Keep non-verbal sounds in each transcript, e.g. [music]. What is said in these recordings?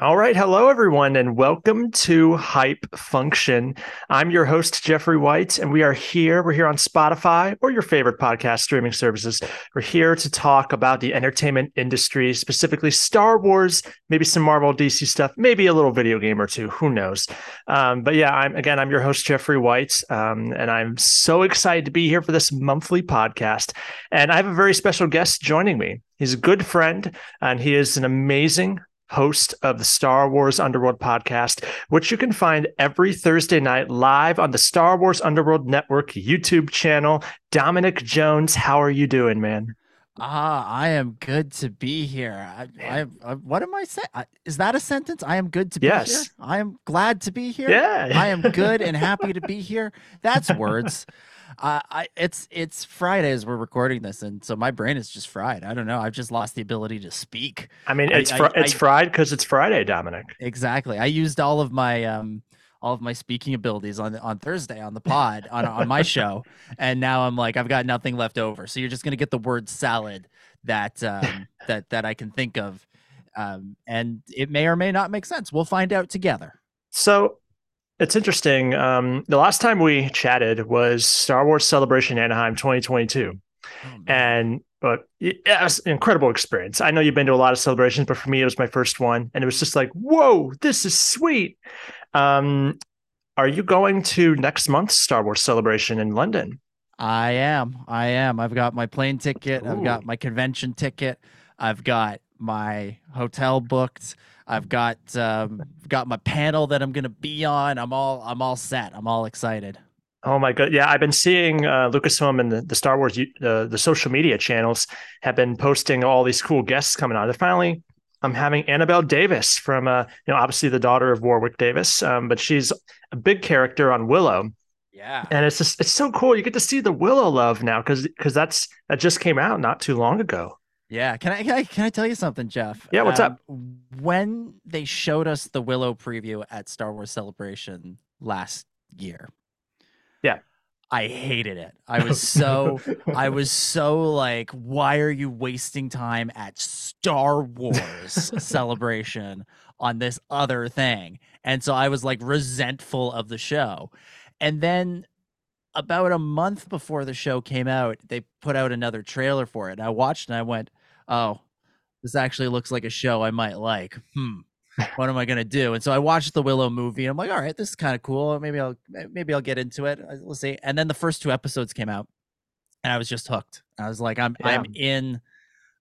All right. Hello, everyone, and welcome to Hype Function. I'm your host, Jeffrey White, and we are here. We're here on Spotify or your favorite podcast streaming services. We're here to talk about the entertainment industry, specifically Star Wars, maybe some Marvel DC stuff, maybe a little video game or two. Who knows? Um, but yeah, I'm again, I'm your host, Jeffrey White, um, and I'm so excited to be here for this monthly podcast. And I have a very special guest joining me. He's a good friend, and he is an amazing host of the Star Wars Underworld podcast, which you can find every Thursday night live on the Star Wars Underworld Network YouTube channel. Dominic Jones, how are you doing, man? Ah, I am good to be here. I, I, I what am I saying? Is that a sentence? I am good to be yes. here. I am glad to be here. Yeah, I am good and happy to be here. That's words. [laughs] Uh, I it's it's Friday as we're recording this, and so my brain is just fried. I don't know. I've just lost the ability to speak. I mean, it's I, fr- I, it's I, fried because it's Friday, Dominic. Exactly. I used all of my um all of my speaking abilities on on Thursday on the pod on on my [laughs] show, and now I'm like I've got nothing left over. So you're just gonna get the word salad that um, [laughs] that that I can think of, um, and it may or may not make sense. We'll find out together. So it's interesting. Um, the last time we chatted was Star Wars Celebration Anaheim 2022. Oh, and but it was an incredible experience. I know you've been to a lot of celebrations, but for me, it was my first one, and it was just like, whoa, this is sweet. Um, are you going to next month's Star Wars celebration in London? I am. I am. I've got my plane ticket. Ooh. I've got my convention ticket. I've got my hotel booked. I've got um, got my panel that I'm going to be on. I'm all I'm all set. I'm all excited. Oh my god! Yeah, I've been seeing uh, Lucasfilm and the, the Star Wars uh, the social media channels have been posting all these cool guests coming on. They're finally I'm having Annabelle Davis from uh, you know obviously the daughter of Warwick Davis, um, but she's a big character on Willow. Yeah, and it's just it's so cool. You get to see the Willow love now because because that's that just came out not too long ago. Yeah, can I, can I can I tell you something, Jeff? Yeah, what's um, up? When they showed us the Willow preview at Star Wars Celebration last year, yeah, I hated it. [laughs] I was so I was [laughs] so like, why are you wasting time at Star Wars [laughs] Celebration on this other thing? And so I was like resentful of the show. And then about a month before the show came out, they put out another trailer for it. And I watched and I went, "Oh, this actually looks like a show I might like." Hmm. What am I gonna do? And so I watched the Willow movie. And I'm like, "All right, this is kind of cool. Maybe I'll maybe I'll get into it. Let's uh, see." And then the first two episodes came out, and I was just hooked. I was like, "I'm yeah. I'm in."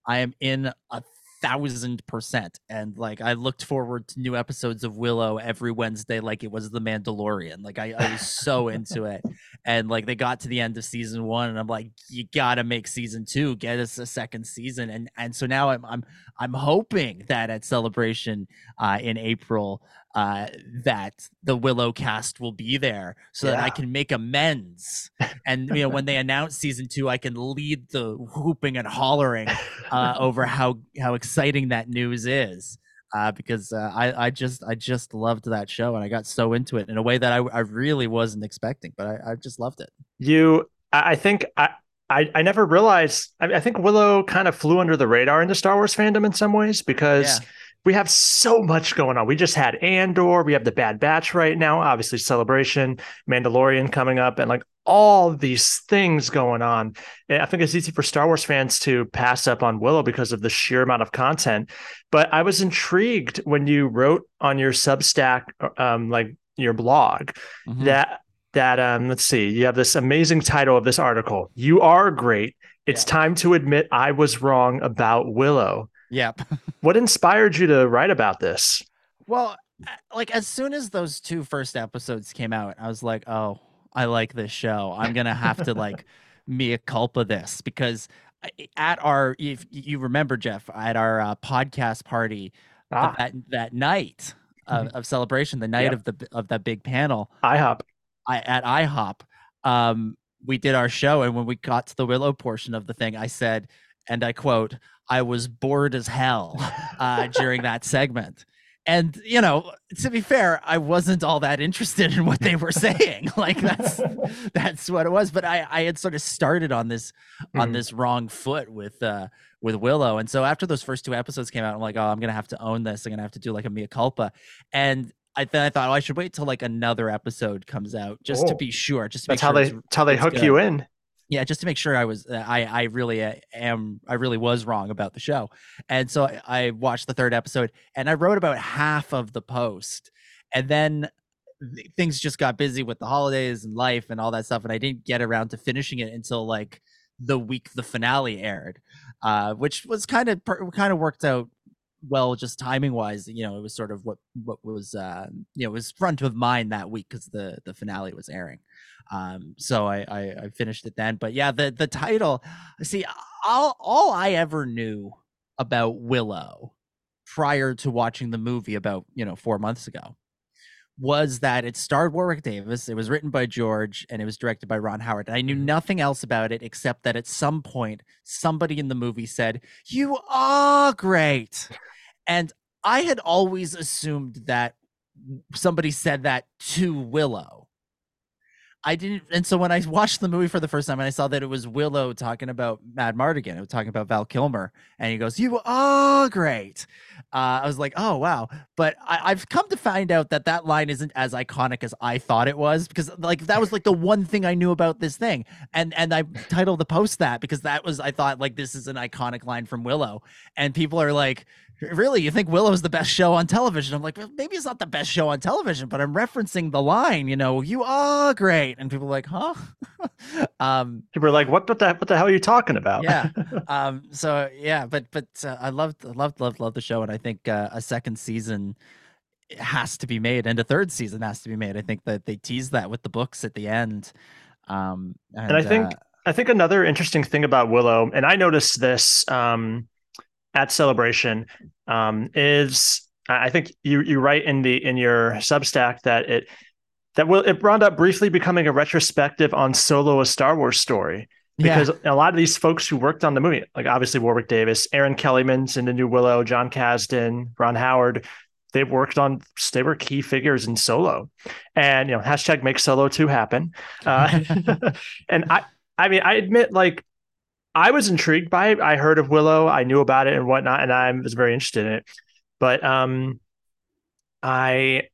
I am in a thousand percent. And like I looked forward to new episodes of Willow every Wednesday, like it was the Mandalorian. Like I, I was so into it. [laughs] And like they got to the end of season one, and I'm like, you gotta make season two, get us a second season. And and so now I'm I'm I'm hoping that at celebration uh in April uh, that the Willow cast will be there so yeah. that I can make amends. And you know, when they announce season two, I can lead the whooping and hollering uh, over how how exciting that news is. Uh, because uh, I, I just I just loved that show and I got so into it in a way that I, I really wasn't expecting, but I, I just loved it. You, I think I, I, I never realized. I, I think Willow kind of flew under the radar into Star Wars fandom in some ways because yeah we have so much going on. We just had Andor, we have the Bad Batch right now, obviously Celebration, Mandalorian coming up, and like all these things going on. I think it's easy for Star Wars fans to pass up on Willow because of the sheer amount of content. But I was intrigued when you wrote on your Substack, um, like your blog, mm-hmm. that that um, let's see, you have this amazing title of this article. You are great. It's yeah. time to admit I was wrong about Willow. Yep. [laughs] what inspired you to write about this? Well, like as soon as those two first episodes came out, I was like, "Oh, I like this show. I'm gonna have to like [laughs] mea culpa this because at our, if you remember, Jeff, at our uh, podcast party ah. that that night of, mm-hmm. of celebration, the night yep. of the of that big panel, IHOP, I at IHOP, um, we did our show, and when we got to the Willow portion of the thing, I said, and I quote, I was bored as hell uh, during that segment. And you know, to be fair, I wasn't all that interested in what they were [laughs] saying. [laughs] like that's that's what it was. But I I had sort of started on this mm-hmm. on this wrong foot with uh with Willow. And so after those first two episodes came out, I'm like, oh, I'm gonna have to own this. I'm gonna have to do like a mea culpa. And I then I thought, oh, I should wait till like another episode comes out just to Oh. be sure. Just to That's make how they how they hook good. you in. Yeah just to make sure i was uh, i i really uh, am i really was wrong about the show. And so I, I watched the third episode and i wrote about half of the post and then things just got busy with the holidays and life and all that stuff and i didn't get around to finishing it until like the week the finale aired uh which was kind of kind of worked out well just timing wise you know it was sort of what what was uh you know was front of mind that week because the the finale was airing. Um so I, I i finished it then. But yeah the the title see all all i ever knew about willow prior to watching the movie about you know four months ago was that it starred Warwick Davis. It was written by George and it was directed by Ron Howard. And I knew Mhm. nothing else about it except that at some point somebody in the movie said, "You are great," and I had always assumed that somebody said that to Willow. I didn't, and so when I watched the movie for the first time and I saw that it was Willow talking about Madmartigan, it was talking about Val Kilmer, and he goes, "You are great." Uh, I was like, "Oh wow!" But I, I've come to find out that that line isn't as iconic as I thought it was because, like, that was like the one thing I knew about this thing, and and I titled the post that because that was I thought like this is an iconic line from Willow, and people are like, really you think willow's the best show on television? I'm like well, maybe it's not the best show on television but i'm referencing the line you know you are great. And people are like huh? [laughs] Um People are like, "What the what the hell are you talking about?" Yeah. [laughs] um so yeah but but uh, i loved loved loved loved the show and i think uh, a second season has to be made and a third season has to be made. I think that they tease that with the books at the end. Um and, I think- uh, I think another interesting thing about Willow, and I noticed this um, at Celebration, um, is I think you you write in the in your Substack that it that will it wound up briefly becoming a retrospective on Solo: A Star Wars Story. Yeah. Because a lot of these folks who worked on the movie, like obviously Warwick Davis, Erin Kellyman's in the new Willow, John Kasdan, Ron Howard, they've worked on they were key figures in Solo, and you know hashtag make Solo two happen, uh, [laughs] and I I mean I admit like I was intrigued by it. I heard of Willow, I knew about it and whatnot, and I was very interested in it, but um, I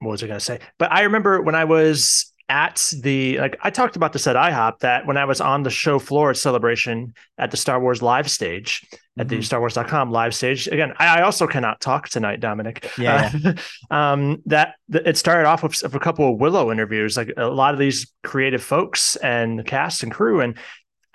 what was I going to say? But I remember when I was at the like I talked about this at IHOP that when I was on the show floor at Celebration at the Star Wars live stage at the Mhm. StarWars.com live stage. Again, I, I also cannot talk tonight, Dominic. Yeah, Uh, [laughs] um, that, that it started off with, with a couple of Willow interviews, like a lot of these creative folks and cast and crew, and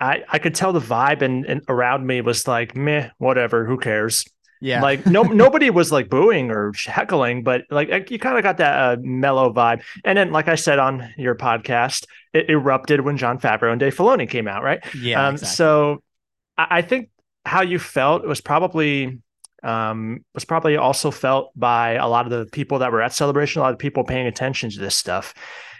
I I could tell the vibe and, and around me was like meh, whatever, who cares? yeah Like no [laughs] nobody was like booing or heckling, but like you kind of got that uh, mellow vibe. And then, like I said on your podcast, it erupted when Jon Favreau and Dave Filoni came out, right? yeah um, exactly. So I, I think how you felt was probably um, was probably also felt by a lot of the people that were at Celebration, a lot of people paying attention to this stuff.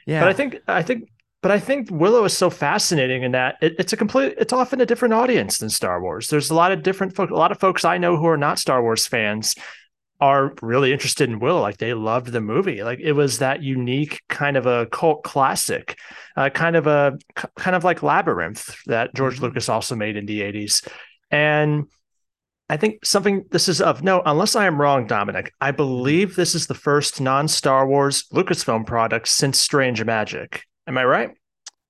yeah But I think I think but I think Willow is so fascinating in that it, it's a complete it's often a different audience than Star Wars. There's a lot of different a lot of folks I know who are not Star Wars fans are really interested in Willow. Like they loved the movie. Like it was that unique kind of a cult classic, uh, kind of a kind of like Labyrinth that George Mhm. Lucas also made in the 80s. And I think something this is of note, unless I am wrong, Dominic, I believe this is the first non-Star Wars Lucasfilm product since Strange Magic. Am I right?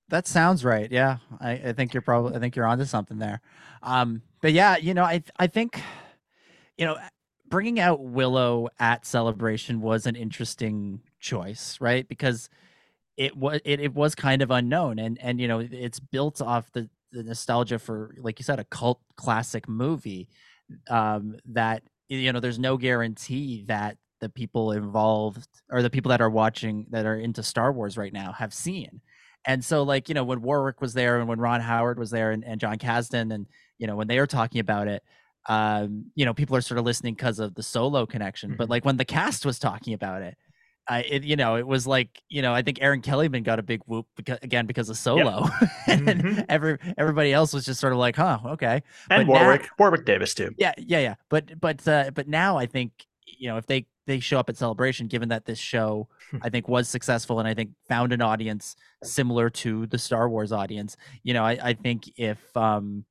That sounds right. Yeah, I, I think you're probably I think you're onto something there. Um, but yeah, you know, I I think, you know, bringing out Willow at Celebration was an interesting choice, right? Because it was it, it was kind of unknown, and and you know, it's built off the the nostalgia for, like you said, a cult classic movie. Um, that you know, there's no guarantee that the people involved or the people that are watching that are into Star Wars right now have seen. And so, like, you know, when Warwick was there and when Ron Howard was there and, and John Kasdan and, you know, when they were talking about it, um, you know, people are sort of listening because of the solo connection. But Mhm. like when the cast was talking about it, uh, it, you know, it was like, you know, I think Erin Kellyman got a big whoop because, again because of Solo, [laughs] and Mhm. every everybody else was just sort of like, huh, okay, And But now- Warwick, Warwick Davis too. yeah, yeah, yeah. But but uh, but now I think you know if they they show up at Celebration, given that this show [laughs] I think was successful and I think found an audience similar to the Star Wars audience. You know, I, I think if um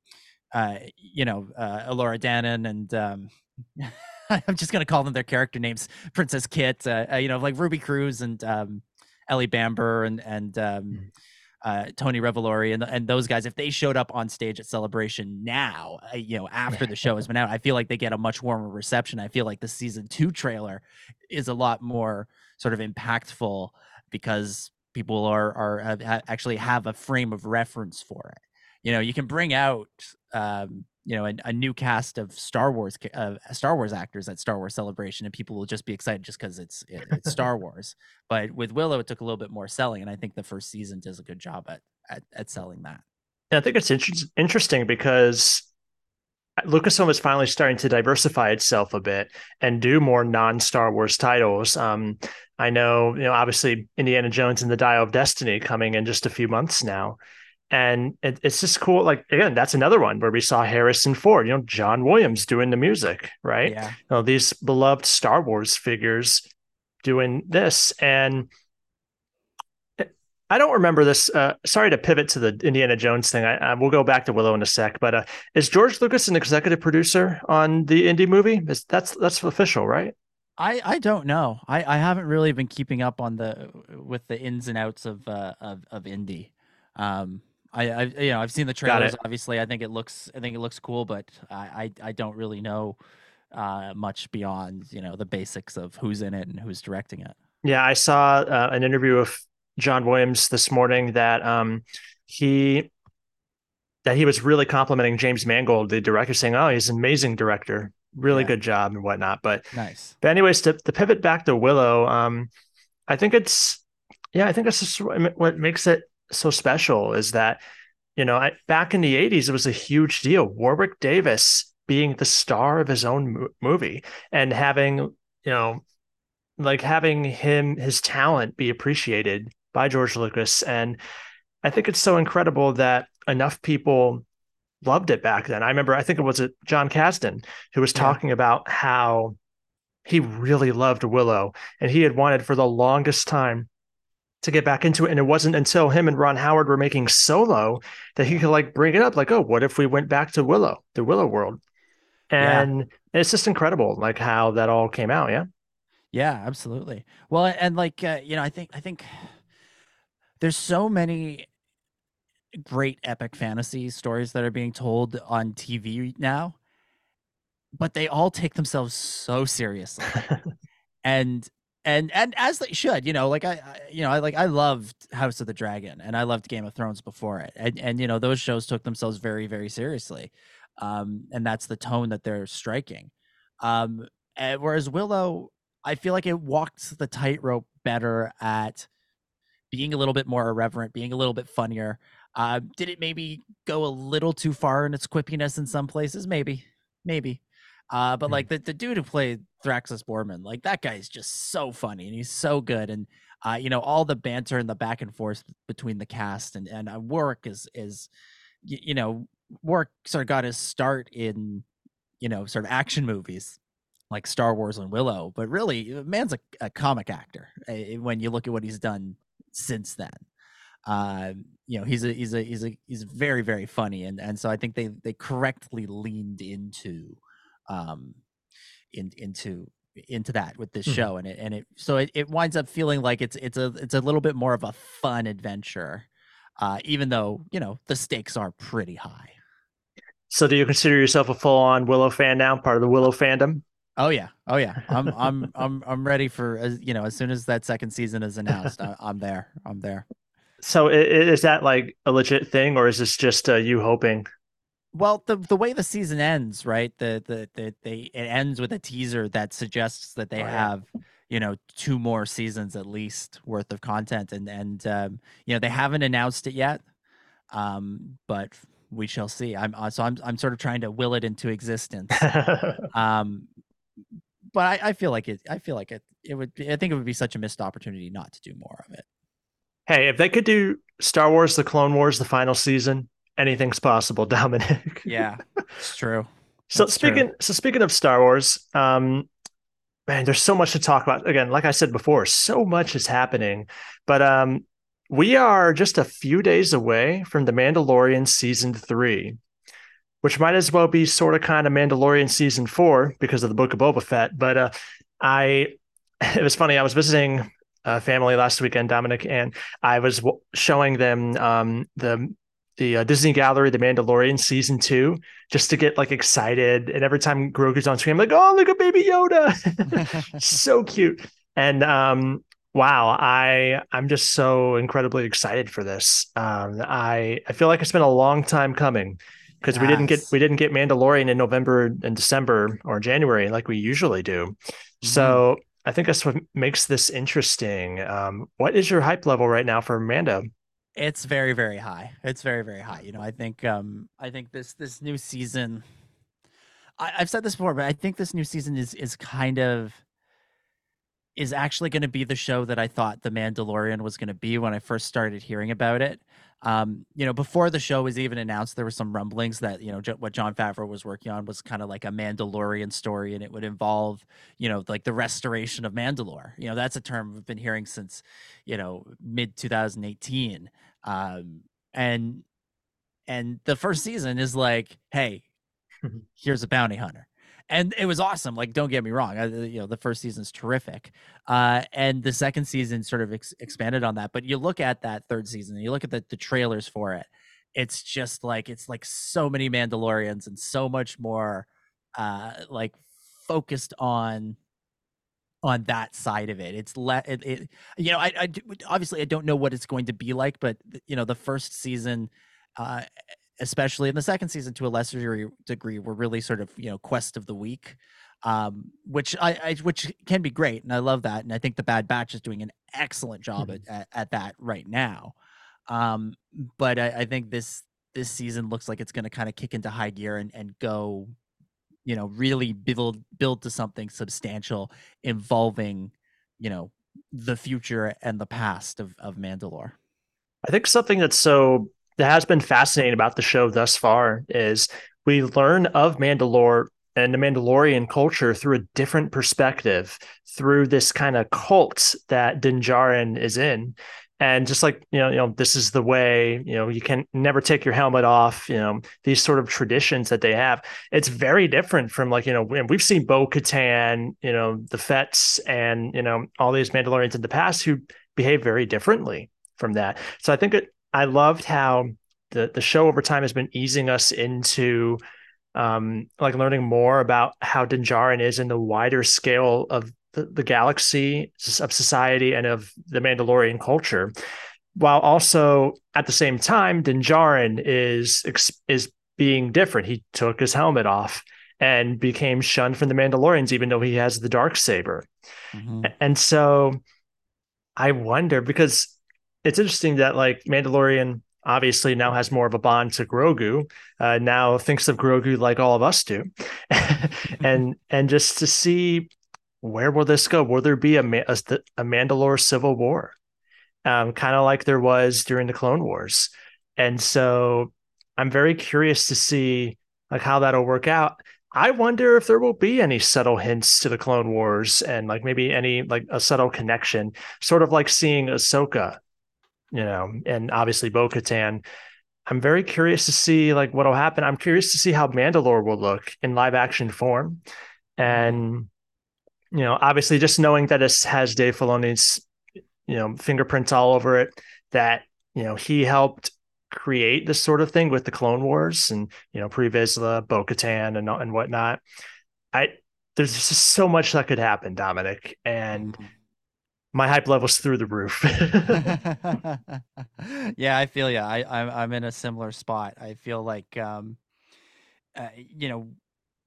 uh, you know, uh, Elora Danan and um, [laughs] I'm just gonna call them their character names, Princess Kit, uh, uh, you know, like Ruby Cruz and um, Ellie Bamber and and um, mm. Uh, Tony Revolori and and those guys. If they showed up on stage at Celebration now, uh, you know, after the show has been out, I feel like they get a much warmer reception. I feel like the season two trailer is a lot more sort of impactful because people are are actually have a frame of reference for it. You know, you can bring out um, you know a, a, new cast of Star Wars uh, Star Wars actors at Star Wars Celebration, and people will just be excited just because it's it, it's [laughs] Star Wars. But with Willow, it took a little bit more selling, and I think the first season does a good job at at, at selling that. Yeah, I think it's inter- interesting because Lucasfilm is finally starting to diversify itself a bit and do more non-Star Wars titles. Um, I know, you know, obviously Indiana Jones and the Dial of Destiny coming in just a few months now, and it, it's just cool. Like again, that's another one where we saw Harrison Ford, you know, John Williams doing the music, right? Yeah. You know, these beloved Star Wars figures doing this, and I don't remember this. Uh, sorry to pivot to the Indiana Jones thing. I, I, we'll go back to Willow in a sec. But uh, is George Lucas an executive producer on the Indy movie? Is, that's that's official, right? I, I don't know. I, I haven't really been keeping up on the with the ins and outs of uh, of of Indy. Um, I, I you know I've seen the trailers. Obviously, I think it looks I think it looks cool, but I I, I don't really know uh, much beyond you know the basics of who's in it and who's directing it. Yeah, I saw uh, an interview with John Williams this morning that um, he that he was really complimenting James Mangold, the director, saying, "Oh, he's an amazing director, really yeah. good job and whatnot." But nice. But anyways, to, to pivot back to Willow, um, I think it's yeah, I think that's just what makes it so special is that you know I, back in the '80s it was a huge deal. Warwick Davis being the star of his own mo- movie and having you know like having him his talent be appreciated by George Lucas. And I think it's so incredible that enough people loved it back then. I remember, I think it was uh, john Kasdan who was talking yeah. about how he really loved Willow and he had wanted for the longest time to get back into it. And it wasn't until him and Ron Howard were making solo that he could like bring it up, like, oh, what if we went back to Willow, the Willow world? And yeah. it's just incredible, like how that all came out. Yeah. Yeah, absolutely. Well, and like, uh, you know, I think, I think there's so many great epic fantasy stories that are being told on TV now, but they all take themselves so seriously. [laughs] and and and as they should, you know, like I, you know, I like I loved House of the Dragon and I loved Game of Thrones before it. And and you know, those shows took themselves very very seriously. Um and that's the tone that they're striking. Um whereas Willow I feel like it walked the tightrope better at being a little bit more irreverent, being a little bit funnier. Uh, did it maybe go a little too far in its quippiness in some places? Maybe, maybe. Uh, but like the, the dude who played Thraxus Boorman, like that guy is just so funny and he's so good. And uh, you know, all the banter and the back and forth between the cast and and uh, Warwick is is you, you know Warwick sort of got his start in you know sort of action movies like Star Wars and Willow, but really, man's a, a comic actor uh, when you look at what he's done since then. Uh, you know, he's a he's a he's a he's very very funny, and and so I think they they correctly leaned into, um, in into into that with this mm-hmm. show, and it and it so it, it winds up feeling like it's it's a it's a little bit more of a fun adventure, uh, even though you know the stakes are pretty high. So, do you consider yourself a full on Willow fan now, part of the Willow fandom? Oh yeah, oh yeah. I'm [laughs] I'm I'm I'm ready for as you know as soon as that second season is announced, I, am there. I'm there. So is that like a legit thing, or is this just uh, you hoping? Well, the the way the season ends, right? The the the they it ends with a teaser that suggests that they oh, have you know two more seasons at least worth of content, and and um, you know they haven't announced it yet, um, but we shall see. I'm uh, so I'm I'm sort of trying to will it into existence. [laughs] um, but I, I feel like it. I feel like it. It would. I think it would be such a missed opportunity not to do more of it. Hey, if they could do Star Wars: The Clone Wars, the final season, anything's possible, [laughs] Dominic. yeah, it's true. so speaking, true. so speaking of Star Wars, um, man, there's so much to talk about. Again, like I said before, so much is happening, but um, we are just a few days away from the Mandalorian season three. which might as well be sort of kind of Mandalorian season four because of the Book of Boba Fett. But uh, I, [laughs] it was funny. I was visiting a family last weekend, Dominic, and I was w- showing them um, the the uh, Disney Gallery, The Mandalorian season two, just to get like excited. And every time Grogu's on screen, I'm like, oh, look at Baby Yoda, [laughs] so cute. And um, wow, I I'm just so incredibly excited for this. Um, I I feel like it's been a long time coming because yes. we didn't get we didn't get Mandalorian in November and December or January like we usually do. Mm-hmm. So I think that's what makes this interesting. Um, what is your hype level right now for Mando? It's very very high. It's very very high. You know, I think um, I think this this new season. I, I've said this before, but I think this new season is is kind of is actually going to be the show that I thought The Mandalorian was going to be when I first started hearing about it. Um, you know, before the show was even announced, there were some rumblings that you know J- what Jon Favreau was working on was kind of like a Mandalorian story, and it would involve you know like the restoration of Mandalore. You know, that's a term we've been hearing since you know mid 2018, um, and and the first season is like, hey, [laughs] here's a bounty hunter and it was awesome. Like, don't get me wrong, I, you know the first season is terrific, uh, and the second season sort of ex- expanded on that. But you look at that third season, you look at the, the trailers for it. It's just like it's like so many Mandalorians and so much more, uh, like focused on on that side of it. It's let it, it, you know, I, I obviously I don't know what it's going to be like, but you know, the first season, uh, especially in the second season to a lesser degree were really sort of you know quest of the week um, which I, I, which can be great and i love that and i think the bad batch is doing an excellent job mm-hmm. at, at, at, that right now um, but I, I, think this this season looks like it's going to kind of kick into high gear and, and go you know really build build to something substantial involving you know the future and the past of, of mandalore i think something that's so that has been fascinating about the show thus far is we learn of Mandalore and the Mandalorian culture through a different perspective, through this kind of cult that Din Djarin is in. And just like, you know, you know, this is the way, you know, you can never take your helmet off, you know, these sort of traditions that they have. It's very different from like, you know, we've seen Bo Katan, you know, the Fetts and, you know, all these Mandalorians in the past who behave very differently from that. So I think it I loved how the the show over time has been easing us into um, like learning more about how Din Djarin is in the wider scale of the, the galaxy of society and of the Mandalorian culture, while also at the same time Din Djarin is is being different. He took his helmet off and became shunned from the Mandalorians, even though he has the dark saber. Mm-hmm. And so I wonder because it's interesting that like Mandalorian obviously now has more of a bond to Grogu. Uh, now thinks of Grogu like all of us do, [laughs] and [laughs] and just to see where will this go? Will there be a a, a Mandalore civil war, um, kind of like there was during the Clone Wars? And so I'm very curious to see like how that'll work out. I wonder if there will be any subtle hints to the Clone Wars and like maybe any like a subtle connection, sort of like seeing Ahsoka you know, and obviously Bo Katan. I'm very curious to see like what'll happen. I'm curious to see how Mandalore will look in live action form. And you know, obviously just knowing that it has Dave Filoni's, you know, fingerprints all over it, that, you know, he helped create this sort of thing with the Clone Wars and, you know, Pre Vizsla, Bo Katan and, and whatnot. I, there's just so much that could happen, Dominic. And mm-hmm my hype level's through the roof. [laughs] yeah, I feel yeah. I I'm I'm in a similar spot. I feel like um, uh, you know,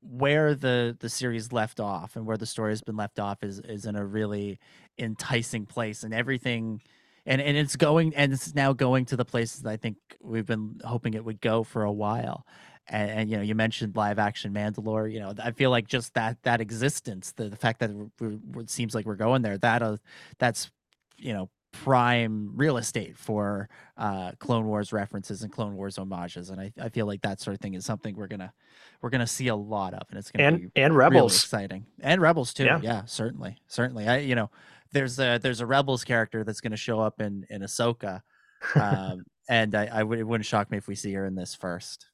where the the series left off and where the story has been left off is is in a really enticing place, and everything. And, and it's going and it's now going to the places I think we've been hoping it would go for a while and, and, you know you mentioned live action Mandalore. You know, I feel like just that that existence, the, the fact that it seems like we're going there, that uh, that's you know prime real estate for uh, Clone Wars references and Clone Wars homages, and I, I feel like that sort of thing is something we're gonna we're gonna see a lot of, and it's gonna and, be and Rebels really exciting and Rebels too. Yeah. yeah, certainly, certainly. I you know there's a there's a Rebels character that's gonna show up in in Ahsoka, um, [laughs] and I, I it wouldn't shock me if we see her in this first.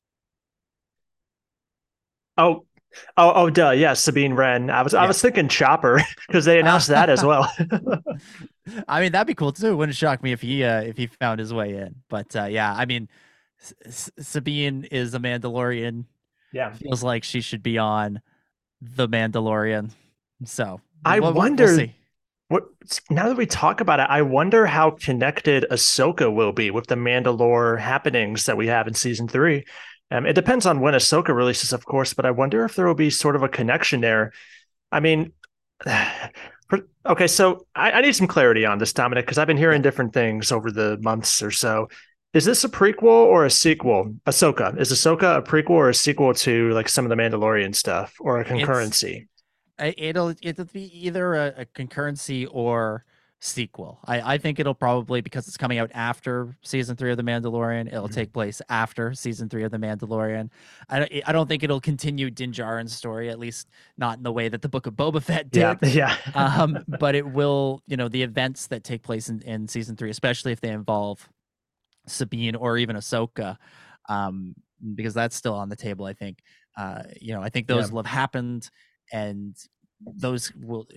Oh, oh, oh, duh. Yeah, Sabine Wren. I was, yeah. I was thinking Chopper [laughs] because they announced that as well. [laughs] I mean, that'd be cool too. Wouldn't shock me if he, uh, if he found his way in. But uh, yeah, I mean, S- Sabine is a Mandalorian. Yeah, feels like she should be on the Mandalorian. So I we'll, wonder. We'll what now that we talk about it, I wonder how connected Ahsoka will be with the Mandalore happenings that we have in season three. Um, it depends on when Ahsoka releases, of course, but I wonder if there will be sort of a connection there. I mean, [sighs] okay, so I, I need some clarity on this, Dominic, because I've been hearing different things over the months or so. Is this a prequel or a sequel? Ahsoka is Ahsoka a prequel or a sequel to like some of the Mandalorian stuff or a concurrency? It's, it'll it'll be either a, a concurrency or sequel. I, I think it'll probably because it's coming out after season three of The Mandalorian. It'll mm-hmm. take place after season three of The Mandalorian. I, I don't think it'll continue Din Djarin's story, at least not in the way that the Book of Boba Fett did. Yeah, [laughs] yeah. um, [laughs] but it will, you know, the events that take place in, in season three, especially if they involve Sabine or even Ahsoka, um, because that's still on the table. I think, uh, you know, I think those yeah. will have happened, and those will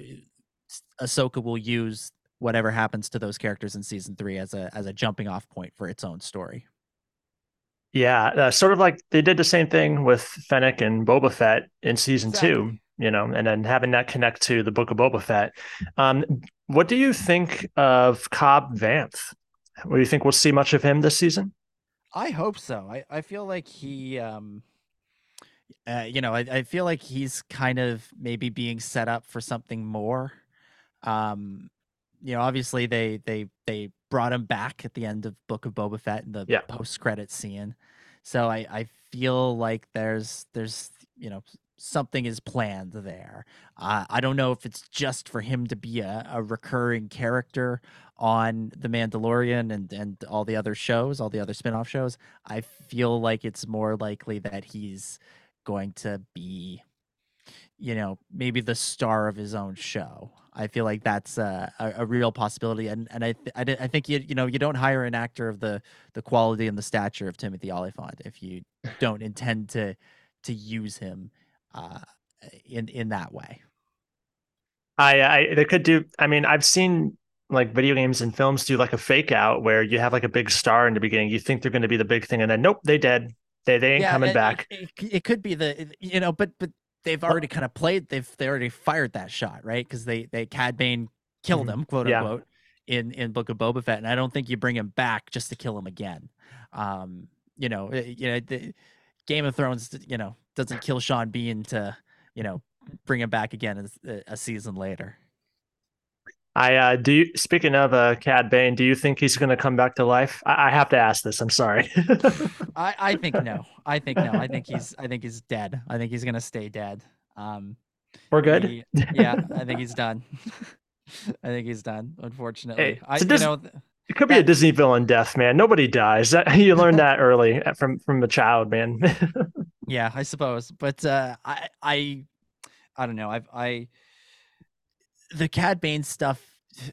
Ahsoka will use whatever happens to those characters in season three as a as a jumping off point for its own story. Yeah, uh, sort of like they did the same thing with Fennec and Boba Fett in season exactly. two, you know, and then having that connect to the Book of Boba Fett. Um, what do you think of Cobb Vanth? Do you think we'll see much of him this season? I hope so. I, I feel like he, um, uh, you know, I, I feel like he's kind of maybe being set up for something more. Um, you know, obviously they they they brought him back at the end of Book of Boba Fett in the yeah. post credit scene. So I I feel like there's there's you know something is planned there. Uh, I don't know if it's just for him to be a, a recurring character on The Mandalorian and, and all the other shows, all the other spin-off shows. I feel like it's more likely that he's going to be, you know, maybe the star of his own show. I feel like that's a, a, a real possibility, and and I th- I, I, think you you know you don't hire an actor of the the quality and the stature of Timothy Olyphant if you [laughs] don't intend to to use him uh, in in that way. I, I they could do. I mean, I've seen like video games and films do like a fake out where you have like a big star in the beginning. You think they're going to be the big thing, and then nope, they dead. They they ain't yeah, coming it, back. It, it, could be the you know, but but they've already kind of played. They've they already fired that shot right because they they Cad Bane killed mm-hmm. him quote yeah. unquote in in Book of Boba Fett, and I don't think you bring him back just to kill him again. Um, you know, you know, the, Game of Thrones, you know, doesn't kill Sean Bean to you know bring him back again a, a season later. I uh, do. You, speaking of uh, Cad Bane, do you think he's going to come back to life? I, I have to ask this. I'm sorry. [laughs] I, I think no. I think no. I think he's. I think he's dead. I think he's going to stay dead. Um, We're good. He, yeah, I think he's done. [laughs] I think he's done. Unfortunately, hey, I, Dis- you know, it could be that, a Disney villain death, man. Nobody dies. That, [laughs] you learned that early uh, from from a child, man. yeah, I suppose. But uh, I I I don't know. I've I the Cad Bane stuff.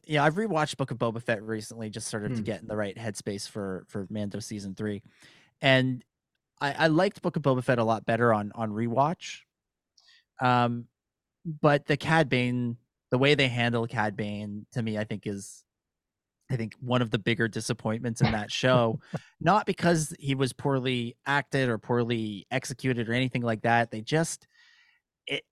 Yeah, I've rewatched Book of Boba Fett recently, just sort of to hmm. get in the right headspace for for Mando season three, and I, I liked Book of Boba Fett a lot better on on rewatch. Um, but the Cad Bane, the way they handle Cad Bane, to me, I think is, I think one of the bigger disappointments in that show, [laughs] not because he was poorly acted or poorly executed or anything like that. They just, it,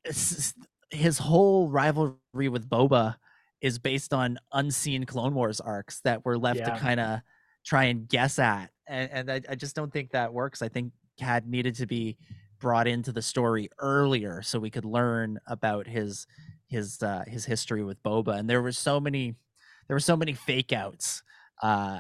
his whole rivalry with Boba is based on unseen Clone Wars arcs that were left yeah. to kind of try and guess at, and, and I, I, just don't think that works. I think Cad needed to be brought into the story earlier so we could learn about his his uh, his history with Boba, and there were so many there were so many fake outs uh,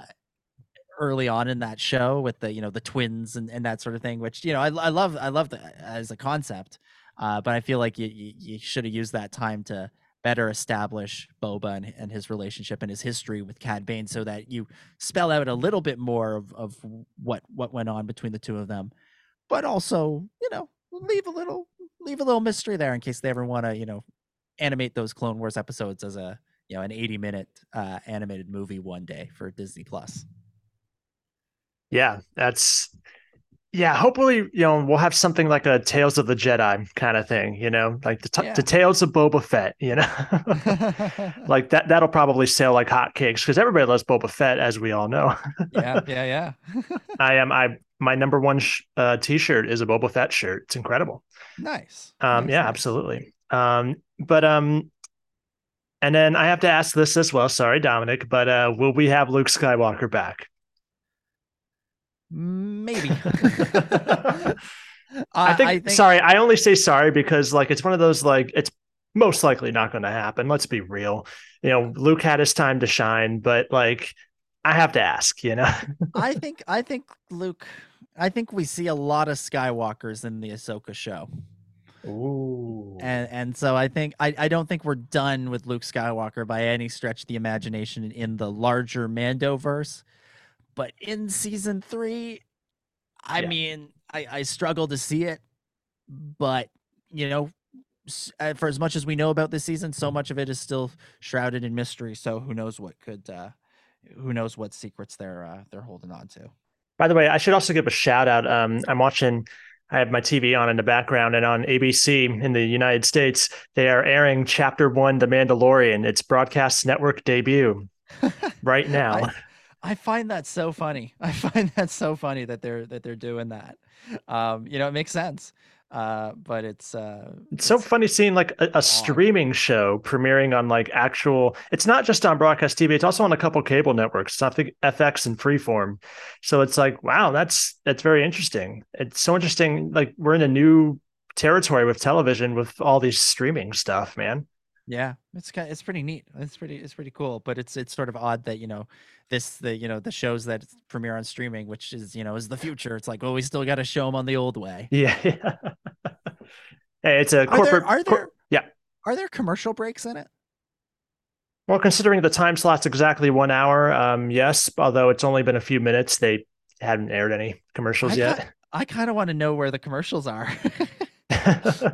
early on in that show with the you know the twins and, and that sort of thing, which you know I, I love I love the, as a concept. Uh, but I feel like you, you, you should have used that time to better establish Boba and, and, his relationship and his history with Cad Bane so that you spell out a little bit more of, of what what went on between the two of them. But also, you know, leave a little leave a little mystery there in case they ever want to, you know, animate those Clone Wars episodes as a you know an 80 minute uh, animated movie one day for Disney Plus. Yeah, that's yeah, hopefully, you know, we'll have something like a Tales of the Jedi kind of thing, you know, like the, t- Yeah. the Tales of Boba Fett, you know, [laughs] like that. That'll probably sell like hotcakes because everybody loves Boba Fett, as we all know. yeah, [laughs] yeah, yeah. I am. I [laughs] my number one sh- uh, T-shirt is a Boba Fett shirt. It's incredible. nice. Um, Nice, yeah, nice. absolutely. Um, but um, and then I have to ask this as well. Sorry, Dominic, but uh, will we have Luke Skywalker back? Maybe. [laughs] [laughs] I think, sorry, I only say sorry because like it's one of those like it's most likely not going to happen. Let's be real. You know, Luke had his time to shine, but like I have to ask, you know. [laughs] I think I think Luke. I think we see a lot of Skywalkers in the Ahsoka show, Ooh. and and so I think I I don't think we're done with Luke Skywalker by any stretch of the imagination in the larger Mando verse, but in season three, I Yeah. mean, I I struggle to see it, but you know. uh, For as much as we know about this season, so much of it is still shrouded in mystery. So who knows what could, uh, who knows what secrets they're uh, they're holding on to. By the way, I should also give a shout out. Um, I'm watching. I have my TV on in the background, and on ABC in the United States, they are airing Chapter One, The Mandalorian. Its broadcast network debut [laughs] right now. I, I find that so funny. [laughs] I find that so funny that they're that they're doing that. Um, you know, it makes sense. Uh, but it's uh, It's so funny seeing like a, a streaming show premiering on like actual. It's not just on broadcast TV; it's also on a couple cable networks. I think FX and Freeform. So it's like, wow, that's that's very interesting. It's so interesting. Like we're in a new territory with television with all these streaming stuff, man. Yeah, it's kind it's pretty neat. It's pretty it's pretty cool. But it's it's sort of odd that you know this the you know the shows that premiere on streaming, which is you know is the future. It's like well, we still got to show them on the old way. Yeah. [laughs] hey, it's a Are corporate. there, are cor- there yeah. are there commercial breaks in it? Well, considering the time slot's exactly one hour, um, yes. Although it's only been a few minutes, they hadn't aired any commercials I yet. ki- I kind of want to know where the commercials are. [laughs] [laughs]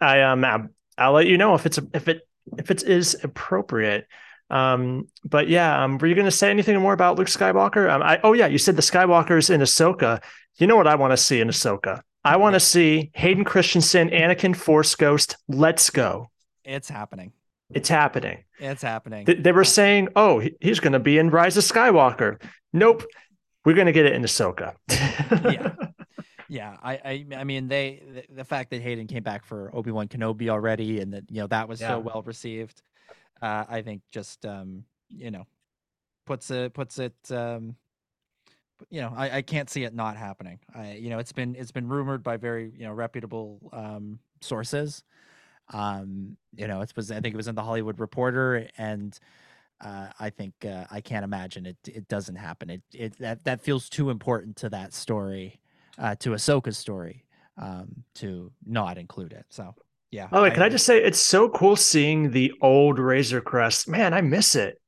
I um I'll, let you know if it's if it if it is appropriate. Um, but yeah, um, were you going to say anything more about Luke Skywalker? Um, I oh yeah, you said the Skywalkers in Ahsoka. You know what I want to see in Ahsoka? I want to see Hayden Christensen, Anakin Force Ghost. Let's go! it's happening. It's happening. It's happening. Th- they were saying, oh, he's going to be in Rise of Skywalker. Nope, we're going to get it in Ahsoka. [laughs] Yeah. Yeah, I, I, I mean, they, the, the fact that Hayden came back for Obi Wan Kenobi already, and that you know that was Yeah. so well received, uh, I think just um, you know, puts it puts it um, you know, I, I can't see it not happening. I, you know, it's been it's been rumored by very you know reputable um sources. Um, you know, it was I think it was in the Hollywood Reporter, and uh, I think uh, I can't imagine it it doesn't happen. It it that that feels too important to that story uh, to Ahsoka's story um, to not include it. So yeah. Oh, wait, can I just say it's so cool seeing the old Razor Crest? Man, I miss it.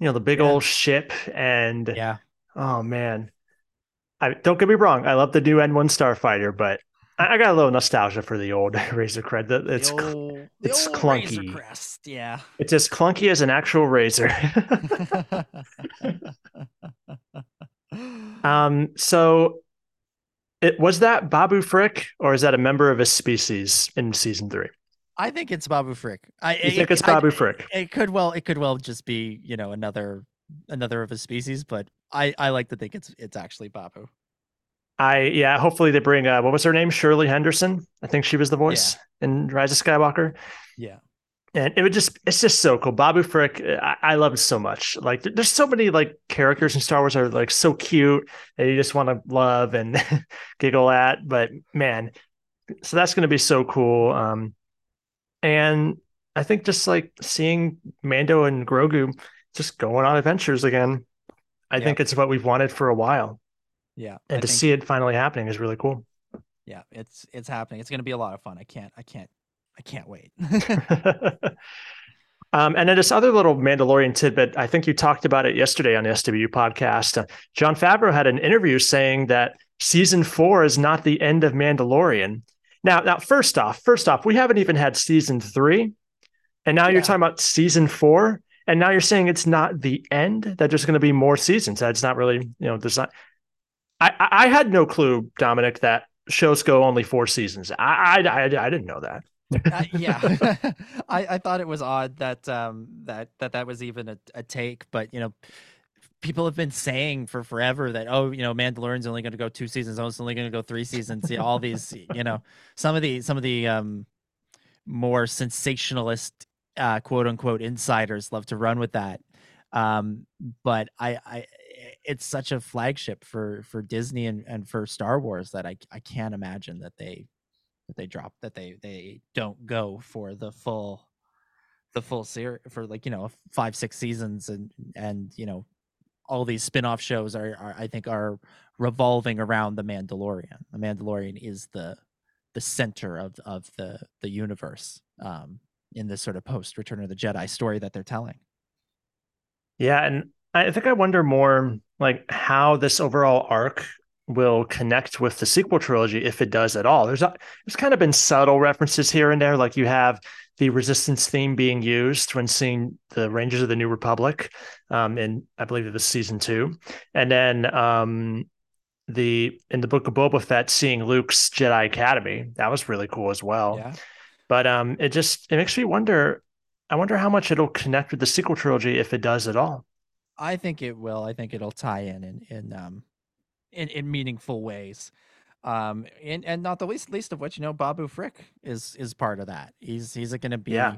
You know, the big Yeah. old ship and Yeah. oh man. I don't get me wrong, I love the new N1 Starfighter, but I, I got a little nostalgia for the old [laughs] Razor Crest. It's the old, it's the old Razor clunky. Crest. Yeah. [laughs] it's as clunky as an actual razor. [laughs] um, so it was that Babu Frick, or is that a member of his species in season three? I think it's Babu Frick. I You think it's I- Babu Frick? It could well it could well just be, you know, another another of his species, but I I like to think it's it's actually Babu. I yeah, hopefully they bring uh what was her name? Shirley Henderson. I think she was the voice in Rise of Skywalker. Yeah. And it would just it's just so cool. Babu Frick, I, I love it so much. Like there's so many like characters in Star Wars that are like so cute that you just want to love and [laughs] giggle at. But man, so that's gonna be so cool. Um and I think just like seeing Mando and Grogu just going on adventures again. I Yeah. think it's what we've wanted for a while. Yeah. And I to think- see it finally happening is really cool. Yeah, it's it's happening. It's gonna be a lot of fun. I can't I can't I can't wait. [laughs] um, and then this other little Mandalorian tidbit, I think you talked about it yesterday on the SW podcast. Uh, Jon Favreau had an interview saying that season four is not the end of Mandalorian. Now, now, first off, first off, we haven't even had season three, and now Yeah. you're talking about season four, and now you're saying it's not the end. That there's going to be more seasons. That's not really, you know, there's not. I I had no clue, Dominic, that shows go only four seasons. I I I, I didn't know that. Uh, yeah, [laughs] I, I thought it was odd that um that that that was even a, a take, but you know, people have been saying for forever that oh you know Mandalorian's only going to go two seasons, oh it's only going to go three seasons. Yeah, all these you know some of the some of the um more sensationalist uh, quote unquote insiders love to run with that. Um, but I, I, it's such a flagship for for Disney and, and for Star Wars that I I can't imagine that they that they drop that they they don't go for the full the full series for like you know five six seasons and and you know all these spin-off shows are, are I think are revolving around the Mandalorian. The Mandalorian is the the center of of the the universe um, in this sort of post Return of the Jedi story that they're telling. Yeah, and I think I wonder more like how this overall arc will connect with the sequel trilogy if it does at all. There's a, there's kind of been subtle references here and there, like you have the resistance theme being used when seeing the Rangers of the New Republic, um, in I believe it was season two, and then um, the in the book of Boba Fett seeing Luke's Jedi Academy. That was really cool as well. Yeah. But um, it just it makes me wonder. I wonder how much it'll connect with the sequel trilogy if it does at all. I think it will. I think it'll tie in in in um in, in meaningful ways. Um, and, and not the least least of which, you know, Babu Frick is is part of that. He's he's going to be yeah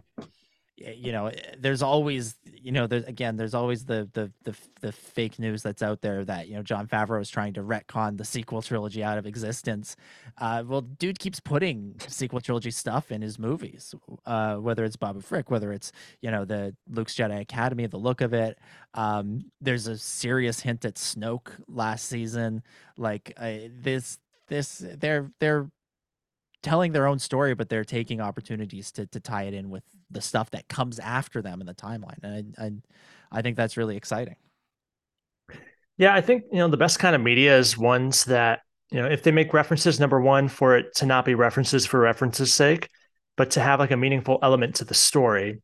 you know eh, there's always you know there's again there's always the, the the the fake news that's out there that you know Jon Favreau is trying to retcon the sequel trilogy out of existence. Uh, well, dude keeps putting sequel trilogy stuff in his movies, uh, whether it's Babu Frick, whether it's you know the Luke's Jedi Academy, the look of it. Um, there's a serious hint at Snoke last season. Like uh, this, this they're they're telling their own story, but they're taking opportunities to to tie it in with the stuff that comes after them in the timeline, and I, I, I think that's really exciting. Yeah, I think you know the best kind of media is ones that you know if they make references, number one, for it to not be references for references' sake, but to have like a meaningful element to the story,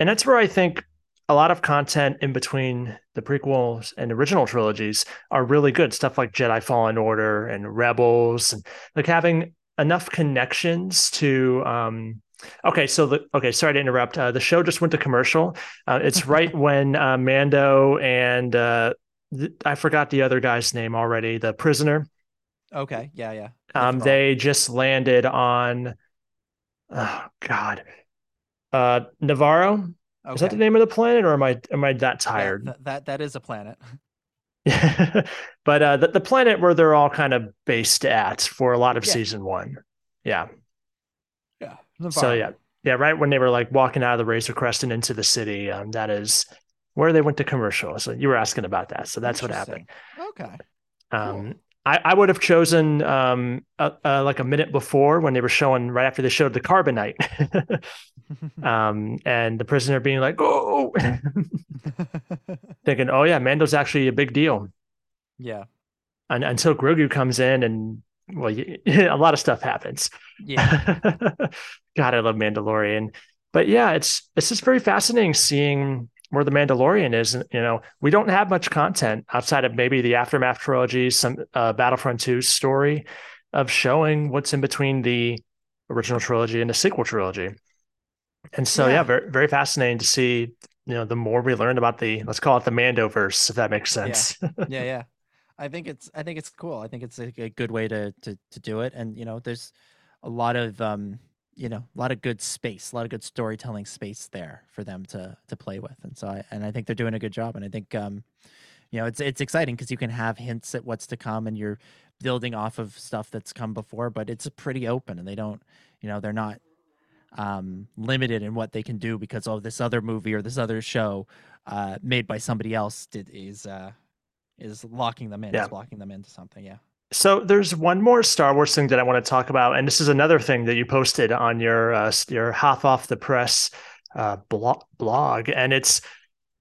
and that's where I think a lot of content in between the prequels and original trilogies are really good. Stuff like Jedi Fallen Order and Rebels, and like having enough connections to um okay so the okay sorry to interrupt. Uh, the show just went to commercial. Uh, it's [laughs] right when uh, mando and uh th- i forgot the other guy's name already the prisoner. Okay yeah yeah. Um they just landed on oh god. Uh Nevarro okay. is that the name of the planet or am i am i that tired? that, that, that is a planet. [laughs] But uh, the, the planet where they're all kind of based at for a lot of yeah. season one. Yeah. So yeah, yeah, right when they were like walking out of the Razor Crest and into the city, um, that is where they went to commercial. So you were asking about that. So that's what happened. Okay. Um, cool. I, I would have chosen um, like a minute before when they were showing right after they showed the carbonite, [laughs] um, and the prisoner being like, "Oh," [laughs] thinking, "Oh yeah, Mando's actually a big deal." Yeah. And, until Grogu comes in and well, [laughs] a lot of stuff happens. Yeah. [laughs] God, I love Mandalorian, but yeah, it's it's just very fascinating seeing where the Mandalorian is. You know, we don't have much content outside of maybe the Aftermath trilogy, some uh, Battlefront 2 story of showing what's in between the original trilogy and the sequel trilogy. And so, yeah, yeah very, very fascinating to see, you know, the more we learn about the, let's call it the Mandoverse, if that makes sense. [laughs] Yeah. yeah. yeah. I think it's, I think it's cool. I think it's a, a good way to, to, to do it. And, you know, there's a lot of, um, you know a lot of good space a lot of good storytelling space there for them to to play with and so i and i think they're doing a good job and i think um you know it's it's exciting because you can have hints at what's to come and you're building off of stuff that's come before but it's pretty open and they don't you know they're not um limited in what they can do because oh, this other movie or this other show uh made by somebody else did is uh is locking them in yeah. is locking them into something yeah so there's one more Star Wars thing that I want to talk about, and this is another thing that you posted on your uh, your half off the press uh, blog, blog, and it's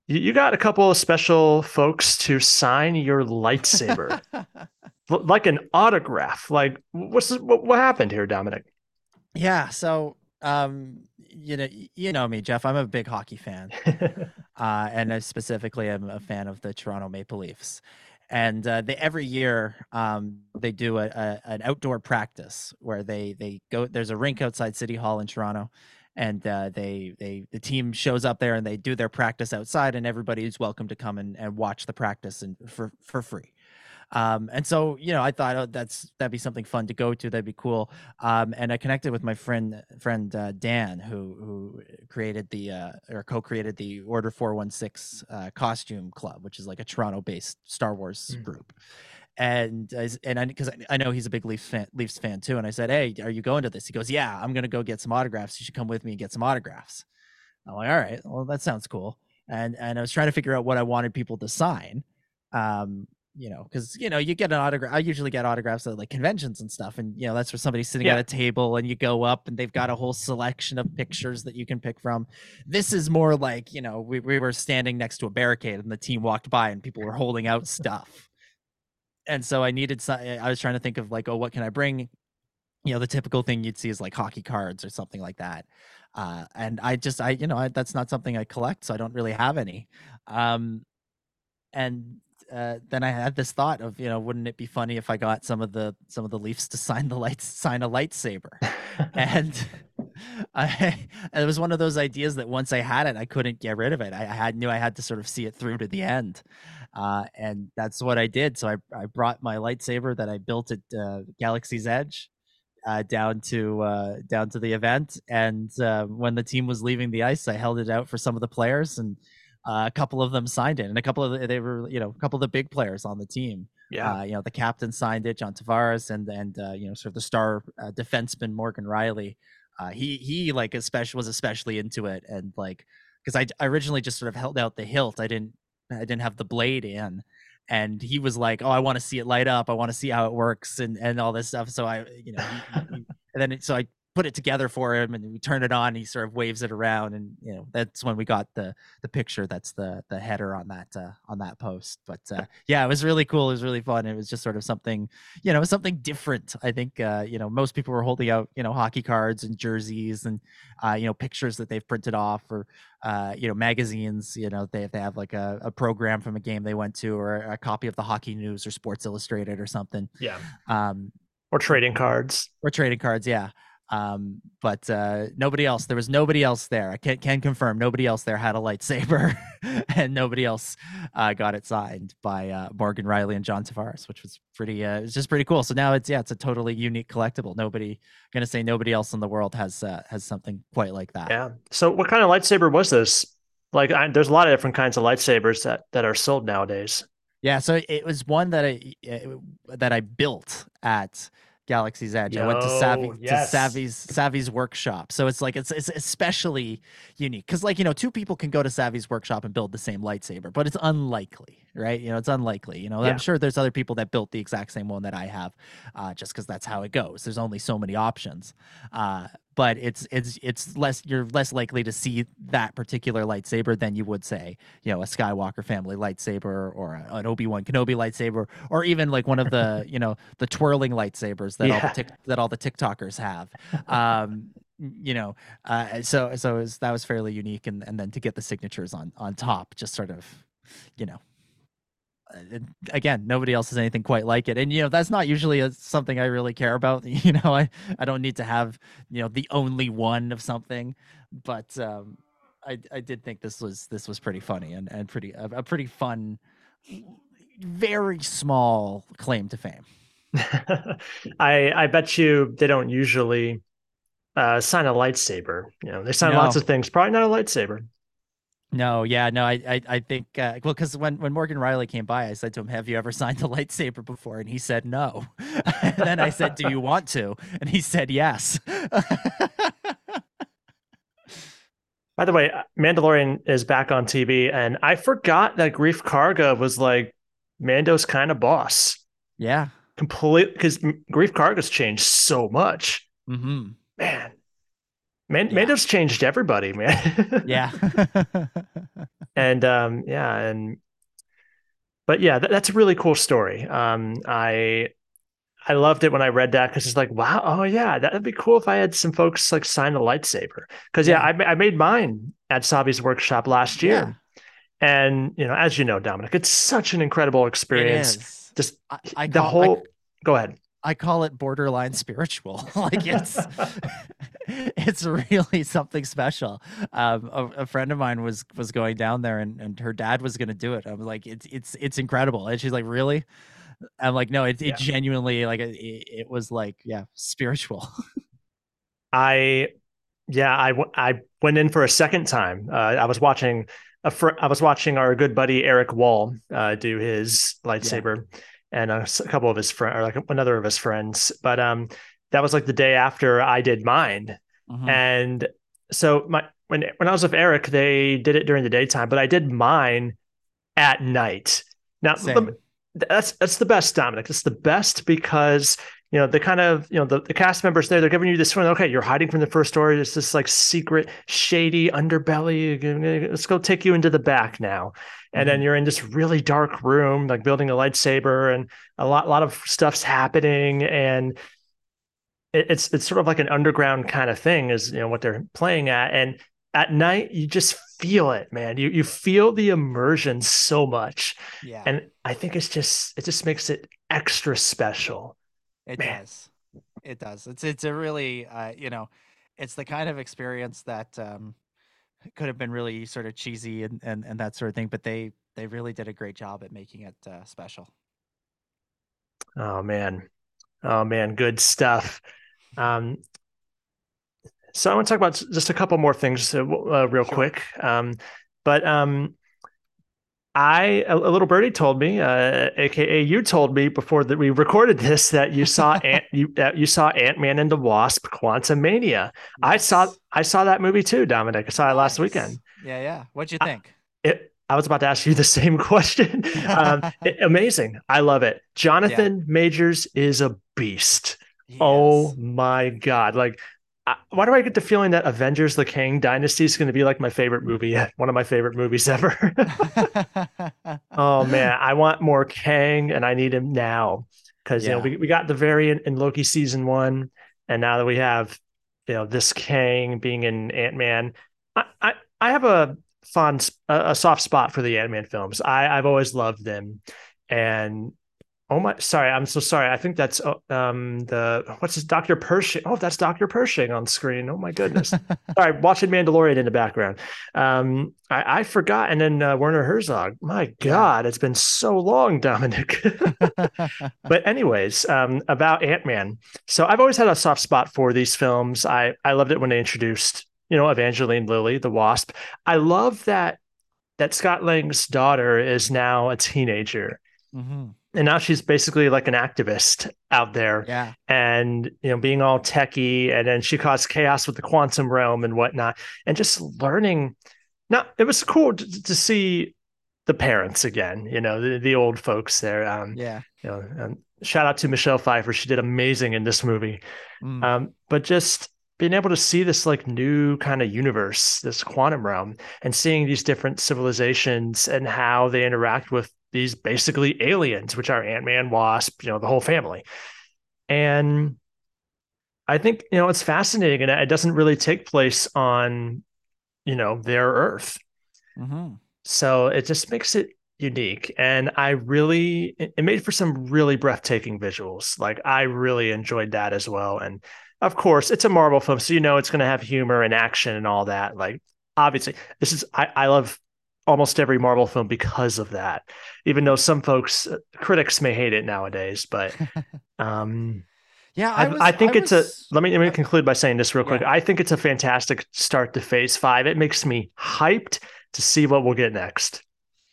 you got a couple of special folks to sign your lightsaber, [laughs] like an autograph. Like, what's what, what happened here, Dominic? Yeah, so um, you know, you know me, Jeff. I'm a big hockey fan, [laughs] uh, and specifically, I'm a fan of the Toronto Maple Leafs and uh, they every year um, they do a, a, an outdoor practice where they they go. There's a rink outside City Hall in Toronto, and uh, they they the team shows up there and they do their practice outside, and everybody's welcome to come and, and watch the practice and for for free. Um, and so, you know, I thought oh, that's that'd be something fun to go to. That'd be cool. Um, and I connected with my friend friend uh, Dan, who who created the uh, or co-created the Order Four One Six uh, Costume Club, which is like a Toronto-based Star Wars mm. group. And and I because I know he's a big Leafs fan, Leafs fan too. And I said, "Hey, are you going to this?" He goes, "Yeah, I'm going to go get some autographs. You should come with me and get some autographs." I'm like, "All right, well, that sounds cool." And and I was trying to figure out what I wanted people to sign. Um, you know, because you know, you get an autograph. I usually get autographs at like conventions and stuff, and you know, that's where somebody's sitting yeah. at a table, and you go up, and they've got a whole selection of pictures that you can pick from. This is more like, you know, we we were standing next to a barricade, and the team walked by, and people were holding out stuff, and so I needed. Some, I was trying to think of like, oh, what can I bring? You know, the typical thing you'd see is like hockey cards or something like that. Uh, and I just, I, you know, I, that's not something I collect, so I don't really have any. Um, and uh, then I had this thought of, you know, wouldn't it be funny if I got some of the some of the Leafs to sign the lights, sign a lightsaber, [laughs] and I it was one of those ideas that once I had it, I couldn't get rid of it. I, I had knew I had to sort of see it through to the end, uh, and that's what I did. So I I brought my lightsaber that I built at uh, Galaxy's Edge. Uh, down to uh, down to the event, and when the team was leaving the ice, I held it out for some of the players, and uh, a couple of them signed it, and a couple of the, they were you know a couple of the big players on the team. Yeah, uh, you know the captain signed it, John Tavares, and and uh, you know sort of the star uh, defenseman Morgan Rielly. Uh, he he like especially was especially into it, and like because I, I originally just sort of held out the hilt. I didn't I didn't have the blade in, and he was like, "Oh, I want to see it light up. I want to see how it works, and and all this stuff." So I, you know, he, he, and then it, so I put it together for him and we turn it on he sort of waves it around and you know that's when we got the the picture that's the the header on that uh, on that post. But uh, [laughs] yeah it was really cool it was really fun it was just sort of something you know something different i think uh, you know most people were holding out you know hockey cards and jerseys and uh, you know pictures that they've printed off or uh, you know magazines you know they, they have like a, a program from a game they went to or a copy of the hockey news or sports illustrated or something yeah. um or trading cards. or trading cards yeah um, but uh, nobody else. There was nobody else there. I can, can confirm nobody else there had a lightsaber, [laughs] and nobody else uh, got it signed by uh, Morgan Rielly and John Tavares, which was pretty. Uh, it's just pretty cool. So now it's yeah, it's a totally unique collectible. Nobody I'm gonna say nobody else in the world has uh, has something quite like that. Yeah. So what kind of lightsaber was this? Like, I, there's a lot of different kinds of lightsabers that that are sold nowadays. Yeah, so it was one that I that I built at Galaxy's Edge. Yo, I went to Savi yes. to Savi's Savi's workshop. So it's like it's it's especially unique because like you know two people can go to Savi's workshop and build the same lightsaber, but it's unlikely, right? You know, it's unlikely. You know, yeah. I'm sure there's other people that built the exact same one that I have, uh, just because that's how it goes. There's only so many options. Uh, but it's it's it's less you're less likely to see that particular lightsaber than you would say you know a Skywalker family lightsaber or a, an Obi Wan Kenobi lightsaber or even like one of the [laughs] you know the twirling lightsabers that yeah. all the tic- that all the TikTokers have. Um, you know, uh, so so was, that was fairly unique, and and then to get the signatures on on top, just sort of, you know, again nobody else has anything quite like it. And you know that's not usually a, something i really care about [laughs] you know i i don't need to have you know the only one of something. But um i i did think this was this was pretty funny and and pretty a, a pretty fun very small claim to fame. [laughs] I i bet you they don't usually uh sign a lightsaber. You know they sign no. lots of things probably not a lightsaber no, yeah, no, I, I, I think, uh, well, because when when Morgan Rielly came by, I said to him, "Have you ever [laughs] signed a lightsaber before?" And he said, "No." [laughs] and then I said, "Do you want to?" And he said, "Yes." [laughs] By the way, Mandalorian is back on TV, and I forgot that Greef Karga was like Mando's kind of boss. Yeah, complete because Greef Karga's changed so much. Mm-hmm. Man, yeah. Mando's changed everybody, man. [laughs] yeah. [laughs] and um, yeah, and but yeah, that, that's a really cool story. Um, I I loved it when I read that because it's like, wow, oh yeah, that'd be cool if I had some folks like sign a lightsaber. Because yeah, yeah I, I made mine at Savi's workshop last year, And you know, as you know, Dominic, it's such an incredible experience. Just I, I the whole. I, go ahead. I call it borderline spiritual. [laughs] like it's [laughs] it's really something special. Um, a, a, friend of mine was was going down there, and, and her dad was going to do it. I'm like, it's it's it's incredible, and she's like, really? I'm like, no, it, it yeah. genuinely like it, it was like yeah, spiritual. I yeah, I, w- I went in for a second time. Uh, I was watching a fr- I was watching our good buddy Eric Wall uh, do his lightsaber, yeah. And a, a, couple of his friends, or like another of his friends. But um, that was like the day after I did mine, mm-hmm. and so my when when I was with Eric, they did it during the daytime, but I did mine at night. Now that's that's the best, Dominic. It's the best because you know the kind of you know the, the cast members there they're giving you this one okay you're hiding from the first story there's this like secret shady underbelly let's go take you into the back now and mm-hmm. then you're in this really dark room like building a lightsaber and a lot lot of stuff's happening and it, it's it's sort of like an underground kind of thing is you know what they're playing at and at night you just feel it man you you feel the immersion so much yeah and i think it's just it just makes it extra special it Man. does. It does. It's it's a really uh, you know, it's the kind of experience that um, could have been really sort of cheesy and, and and that sort of thing, but they they really did a great job at making it uh, special. Oh man, oh man, good stuff. Um, so I want to talk about just a couple more things uh, uh real sure. quick. Um, but um, I a, little birdie told me, uh, aka you told me before that we recorded this that you saw [laughs] Ant you that you saw Ant Man and the Wasp: Quantumania. Yes. I saw I saw that movie too, Dominic. I saw it last weekend. Yeah, yeah. What'd you think? I, it, I was about to ask you the same [laughs] question. um, it, [laughs] amazing. I love it. Jonathan yeah. Majors is a beast. Oh my god! Like why do I get the feeling that Avengers: The Kang Dynasty is going to be like my favorite movie, one of my favorite movies [laughs] ever? [laughs] oh man, I want more Kang, and I need him now because yeah. you know we, we got the variant in Loki season one, and now that we have you know this Kang being in Ant Man, I, I I have a fond a, a soft spot for the Ant Man films. I I've always loved them, and Oh my, sorry, I'm so sorry. I think that's uh, um the what's his Dr. Pershing. Oh, that's Dr. Pershing on screen. Oh my goodness. [laughs] sorry, watching Mandalorian in the background. Um, I, I forgot. And then uh, Werner Herzog. My God, it's been so long, [laughs] Dominic. [laughs] but anyways, um, about Ant Man. So I've always had a soft spot for these films. I I loved it when they introduced you know Evangeline Lilly, the Wasp. I love that that Scott Lang's daughter is now a teenager. Mm-hmm and now she's basically like an activist out there. Yeah. And you know, being all techie, and then she caused chaos with the quantum realm and whatnot, and just learning. Now it was cool to, to see the parents again. You know, the, the old folks there. Um, yeah. You know, um, shout out to Michelle Pfeiffer. She did amazing in this movie. Mm. Um, but just being able to see this like new kind of universe, this quantum realm, and seeing these different civilizations and how they interact with these basically aliens, which are Ant Man, Wasp, you know, the whole family. And I think, you know, it's fascinating and it doesn't really take place on, you know, their Earth. Mm-hmm. So it just makes it unique. And I really, it made for some really breathtaking visuals. Like I really enjoyed that as well. And of course, it's a Marvel film. So, you know, it's going to have humor and action and all that. Like, obviously, this is, I, I love almost every Marvel film because of that. Even though some folks, uh, critics may hate it nowadays, but [laughs] um, yeah, I, was, I think I it's was, a. Let me let me conclude by saying this real quick. Yeah. I think it's a fantastic start to Phase Five. It makes me hyped to see what we'll get next.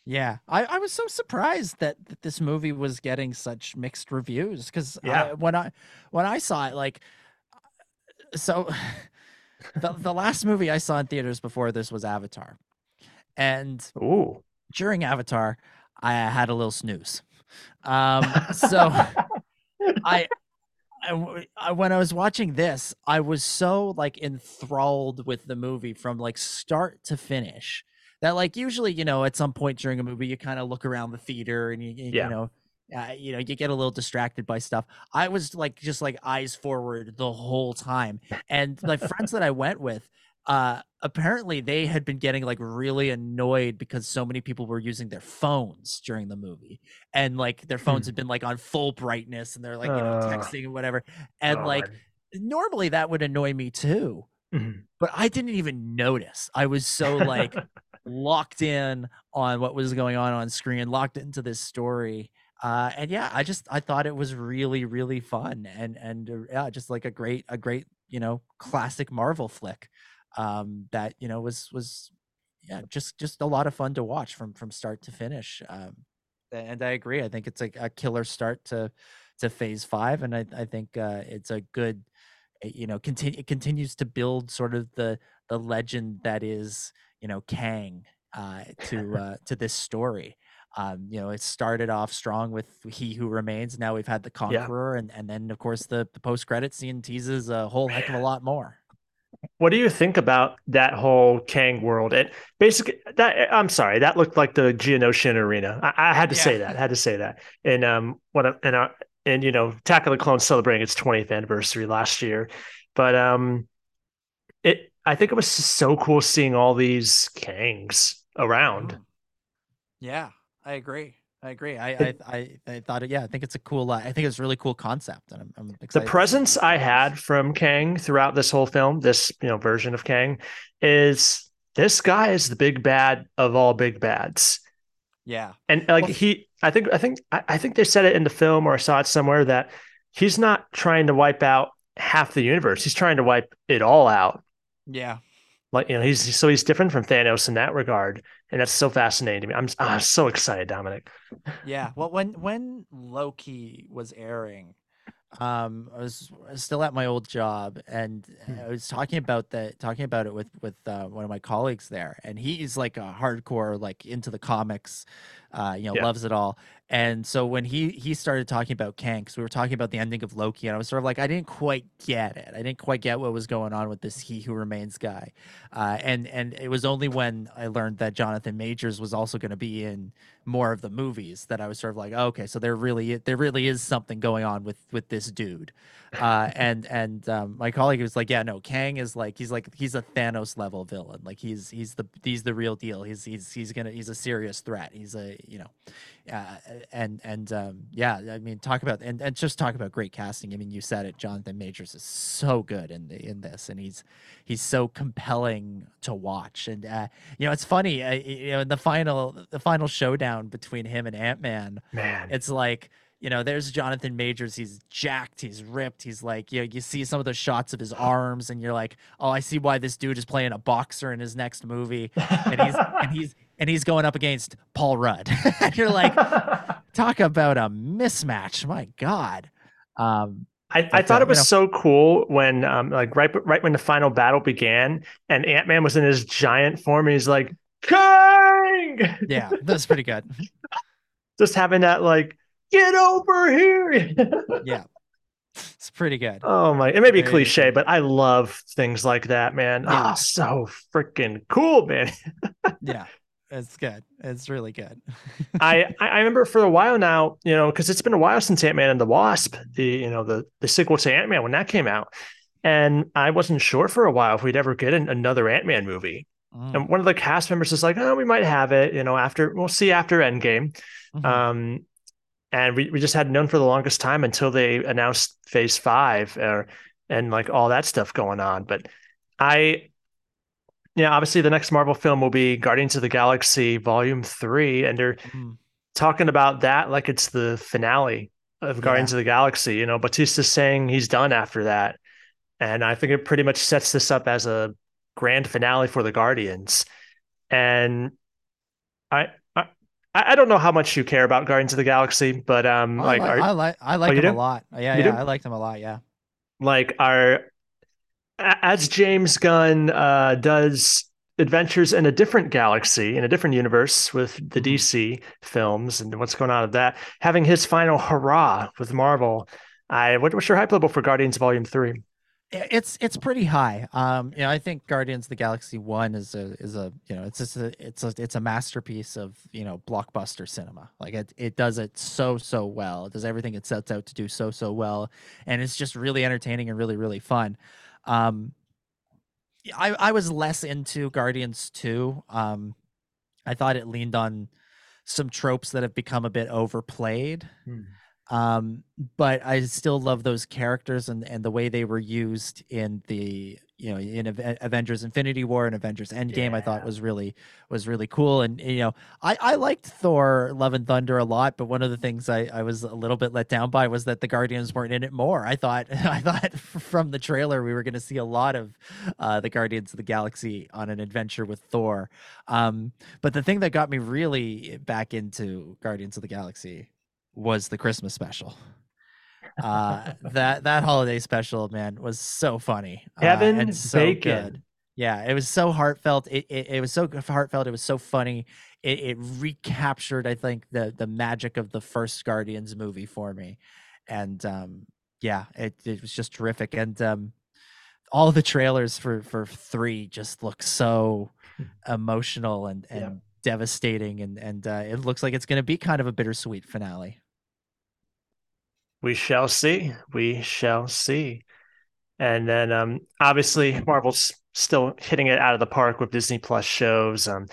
Yeah, I, I was so surprised that, that this movie was getting such mixed reviews because yeah. when I when I saw it, like, so [laughs] the the last movie I saw in theaters before this was Avatar, and Ooh. during Avatar, I had a little snooze. [laughs] Um, so [laughs] I, I, I, when I was watching this, I was so like enthralled with the movie from like start to finish that like usually you know at some point during a movie you kind of look around the theater and you, you, yeah. you know uh, you know you get a little distracted by stuff i was like just like eyes forward the whole time and like friends that i went with uh, apparently they had been getting like really annoyed because so many people were using their phones during the movie and like their phones Hmm. had been like on full brightness and they're like you know Uh, texting and whatever and God. like normally that would annoy me too Mhm. but i didn't even notice i was so like [laughs] locked in on what was going on on screen locked into this story uh and yeah i just i thought it was really really fun and and uh, yeah just like a great a great you know classic marvel flick um that you know was was yeah just just a lot of fun to watch from from start to finish um and i agree i think it's a, a killer start to to phase five and i, I think uh it's a good uh, you know continue it continues to build sort of the the legend that is you know kang uh to [laughs] uh to this story. Um you know it started off strong with he who remains now we've had the conqueror and and then of course the, the post-credit scene teases a whole heck of a lot more What do you think about that whole Kang world? It basically that I'm sorry, that looked like the Geonosian arena. I, I had to say that. I had to say that. And um, what and uh, and you know, Attack of the Clones celebrating its 20th anniversary last year, but um, it I think it was so cool seeing all these Kangs around. Mm. yeah i agree i agree i I, I i thought it yeah i think it's a cool uh, i think it's a really cool concept and i'm, I'm the presence I had from Kang throughout this whole film, this you know version of Kang, is this guy is the big bad of all big bads. yeah And like Well- he, I think, I think, I I think they said it in the film, or I saw it somewhere that he's not trying to wipe out half the universe. He's trying to wipe it all out. yeah Like you know, he's so he's different from Thanos in that regard, and that's so fascinating to me. I'm I'm so excited, Dominic. Yeah. Well, when when Loki was airing, um, I was still at my old job, and Hmm. I was talking about that, talking about it with with uh, one of my colleagues there, and he's like a hardcore, like into the comics, uh, you know, Yeah. loves it all. And so when he he started talking about Kang, 'cause we were talking about the ending of Loki, and I was sort of like, I didn't quite get it. I didn't quite get what was going on with this He Who Remains guy. Uh, and and it was only when I learned that Jonathan Majors was also going to be in more of the movies that I was sort of like, oh, okay, so there really there really is something going on with with this dude. Uh, [laughs] and and um, my colleague was like, yeah, no, Kang is like he's like he's a Thanos level villain. Like he's he's the he's the real deal. He's he's he's gonna he's a serious threat. He's a you know, uh, and and um, yeah, I mean, talk about and, and just talk about great casting. I mean, you said it. Jonathan Majors is so good in the in this, and he's he's so compelling to watch. And uh, you know, it's funny. Uh, you know, in the final the final showdown between him and Ant Man, Man, it's like you know there's jonathan majors he's jacked he's ripped he's like you know, you see some of the shots of his [laughs] arms and you're like oh i see why this dude is playing a boxer in his next movie. And he's [laughs] and he's and he's going up against paul rudd. [laughs] And you're like talk about a mismatch my god. Um I, I thought uh, it was so cool when um like right right when the final battle began and Ant-Man was in his giant form and he's like Kang! Yeah that's pretty good. Just having that like get over here. [laughs] Yeah. It's pretty good. Oh my it may be cliche but I love things like that man. Yeah. oh so freaking cool man. [laughs] Yeah it's good. It's really good. [laughs] I I remember for a while now you know because it's been a while since Ant-Man and the Wasp the you know the the sequel to Ant-Man when that came out. And I wasn't sure for a while if we'd ever get an, another Ant-Man movie. Mm, and one of the cast members is like, "Oh, we might have it, you know, after we'll see after Endgame." mhm. Um, and we, we just hadn't known for the longest time until they announced Phase Five, or and like all that stuff going on. But I, yeah, obviously the next Marvel film will be Guardians of the Galaxy Volume Three, and they're Mm, talking about that like it's the finale of Guardians of the Galaxy. You know, Bautista's saying he's done after that, and I think it pretty much sets this up as a grand finale for the Guardians. And I I I don't know how much you care about Guardians of the Galaxy, but um, I like like are, I like I like you him a lot. Yeah, You yeah, do? I liked him a lot. Yeah. like are as James Gunn uh, does adventures in a different galaxy in a different universe with the Mhm. DC films and what's going on with that, having his final hurrah with Marvel. I what, what's your hype level for Guardians Volume Three? It's it's pretty high. Um, you know, I think Guardians of the Galaxy One is a is a you know it's just a it's a it's a masterpiece of you know blockbuster cinema. Like it it does it so so well. It does everything it sets out to do so so well, and it's just really entertaining and really really fun. Um, I I was less into Guardians 2. Um I thought it leaned on some tropes that have become a bit overplayed. Hmm. Um, but I still love those characters and, and the way they were used in the you know in Ave- Avengers Infinity War and Avengers Endgame. I thought was really was really cool. And you know I I liked Thor Love and Thunder a lot, but one of the things I I was a little bit let down by was that the Guardians weren't in it more. I thought [laughs] I thought from the trailer we were going to see a lot of uh, the Guardians of the Galaxy on an adventure with Thor. Um, but the thing that got me really back into Guardians of the Galaxy was the Christmas special. [laughs] Uh, that that holiday special, man, was so funny. uh, Kevin and so Bacon. good. Yeah, it was so heartfelt. It, it it was so heartfelt. It was so funny. It it recaptured, I think, the the magic of the first Guardians movie for me, and um, yeah, it it was just terrific. And um, all the trailers for for three just look so [laughs] emotional and and Yeah. devastating, and and uh, it looks like it's going to be kind of a bittersweet finale. We shall see. We shall see. And then um obviously Marvel's still hitting it out of the park with Disney Plus shows. Um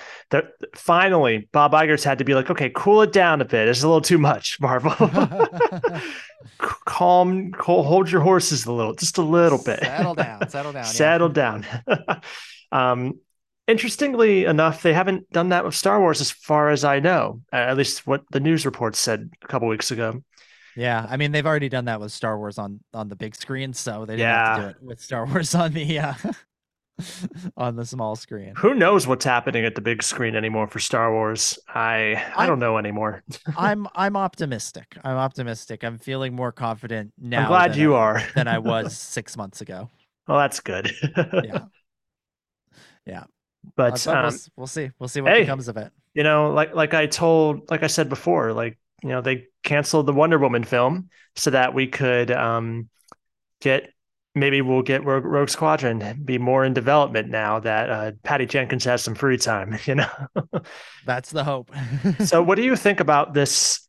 finally Bob Iger's had to be like, okay, cool it down a bit. It's a little too much, [laughs] Marvel. [laughs] Calm, hold your horses a little, just a little bit. Settle down. [laughs] Settle down. Settle down. um interestingly enough, they haven't done that with Star Wars as far as I know. At least what the news reports said a couple weeks ago. Yeah, I mean they've already done that with Star Wars on on the big screen, so they didn't have to do it with Star [laughs] Wars on the uh, [laughs] on the small screen. Who knows what's happening at the big screen anymore for Star Wars? I I don't know anymore. [laughs] I'm I'm optimistic. I'm optimistic. I'm feeling more confident now. I'm glad you I, are. than I was six months ago. well, that's good. Yeah, Uh, but but we'll, um, we'll see. We'll see what hey. becomes of it. you know, like like I told, like I said before, like you know, they canceled the Wonder Woman film so that we could um get maybe we'll get Rogue, Rogue Squadron be more in development now that uh, Patty Jenkins has some free time. [laughs] You know. That's the hope. [laughs] so what do you think about this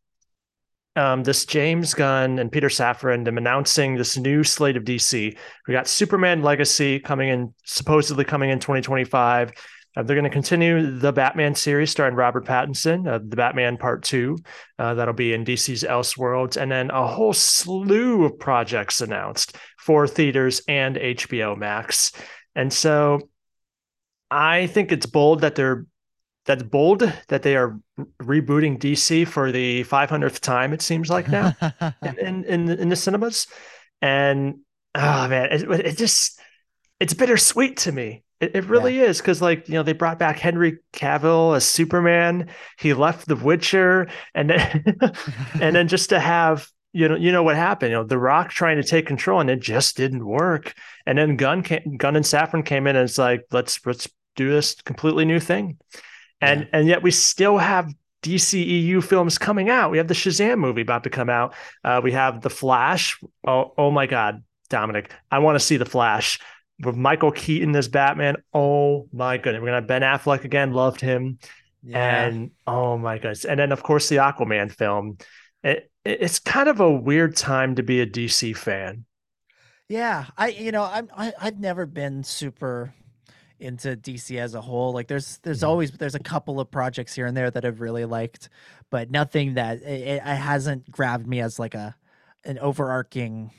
um, this James Gunn and Peter Safran them announcing this new slate of DC? We got Superman Legacy coming in, supposedly coming in 2025. Uh, they're going to continue the Batman series starring Robert Pattinson, uh, the Batman Part Two. Uh, that'll be in DC's Elseworlds, and then a whole slew of projects announced for theaters and HBO Max. And so, I think it's bold that they're that's bold that they are rebooting DC for the 500th time. It seems like now [laughs] in in, in, the- in the cinemas, and oh man, it, it just it's bittersweet to me. It, it really is because like you know they brought back Henry Cavill as Superman. He left The Witcher, and then [laughs] and then just to have you know you know what happened. You know The Rock trying to take control, and it just didn't work. And then Gunn came, Gunn and Safran came in, and it's like let's let's do this completely new thing. And Yeah. and yet we still have DCEU films coming out. We have the Shazam movie about to come out. Uh, we have the Flash. Oh oh my God, Dominic, I want to see the Flash with Michael Keaton as Batman. Oh my goodness, we're gonna have Ben Affleck again. Loved him. yeah. And oh my goodness. And then of course the Aquaman film. It, it- it's kind of a weird time to be a DC fan. Yeah, I you know I'm I, I've never been super into DC as a whole. Like there's there's Mhm. always there's a couple of projects here and there that I've really liked, but nothing that it it hasn't grabbed me as like a an overarching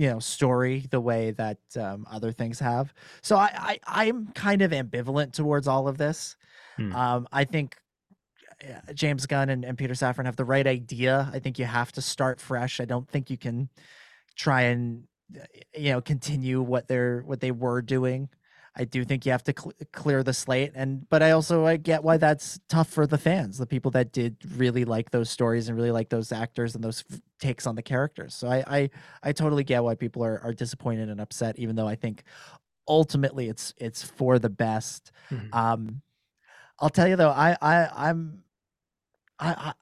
you know story the way that um, other things have. So I, I I'm kind of ambivalent towards all of this. Hmm. Um, I think uh, James Gunn and, and Peter Safran have the right idea. I think you have to start fresh. I don't think you can try and uh, you know continue what they're what they were doing. I do think you have to cl- clear the slate, and but I also I get why that's tough for the fans, the people that did really like those stories and really like those actors and those f- takes on the characters. So I I, I totally get why people are, are disappointed and upset, even though I think ultimately it's it's for the best. Mhm. Um, I'll tell you though, I I I'm I, I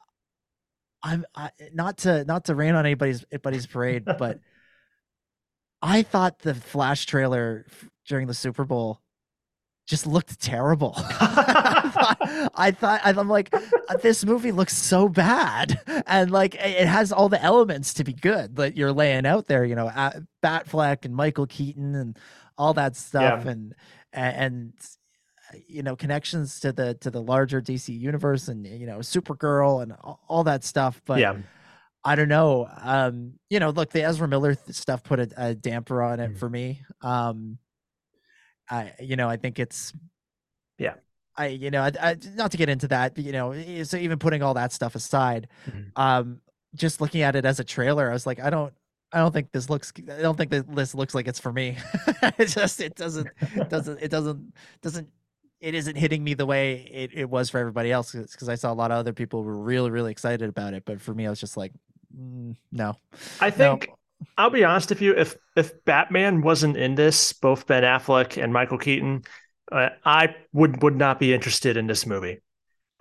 I'm I, not to not to rain on anybody's anybody's parade, but [laughs] I thought the Flash trailer during the Super Bowl just looked terrible. [laughs] [laughs] I thought, I thought I'm like this movie looks so bad, and like it has all the elements to be good that you're laying out there. You know, Batfleck and Michael Keaton and all that stuff yeah. and and you know connections to the to the larger DC universe and you know Supergirl and all that stuff but yeah I don't know um you know look the Ezra Miller stuff put a, a damper on it mm for me um I you know I think it's yeah I you know I, I, not to get into that but, you know so even putting all that stuff aside mm-hmm. um just looking at it as a trailer I was like I don't I don't think this looks. I don't think that this looks like it's for me. [laughs] it just it doesn't [laughs] doesn't it doesn't doesn't it isn't hitting me the way it, it was for everybody else because I saw a lot of other people were really really excited about it, but for me I was just like, mm, no. I think no. I'll be honest with you. If if Batman wasn't in this, both Ben Affleck and Michael Keaton, uh, I would would not be interested in this movie.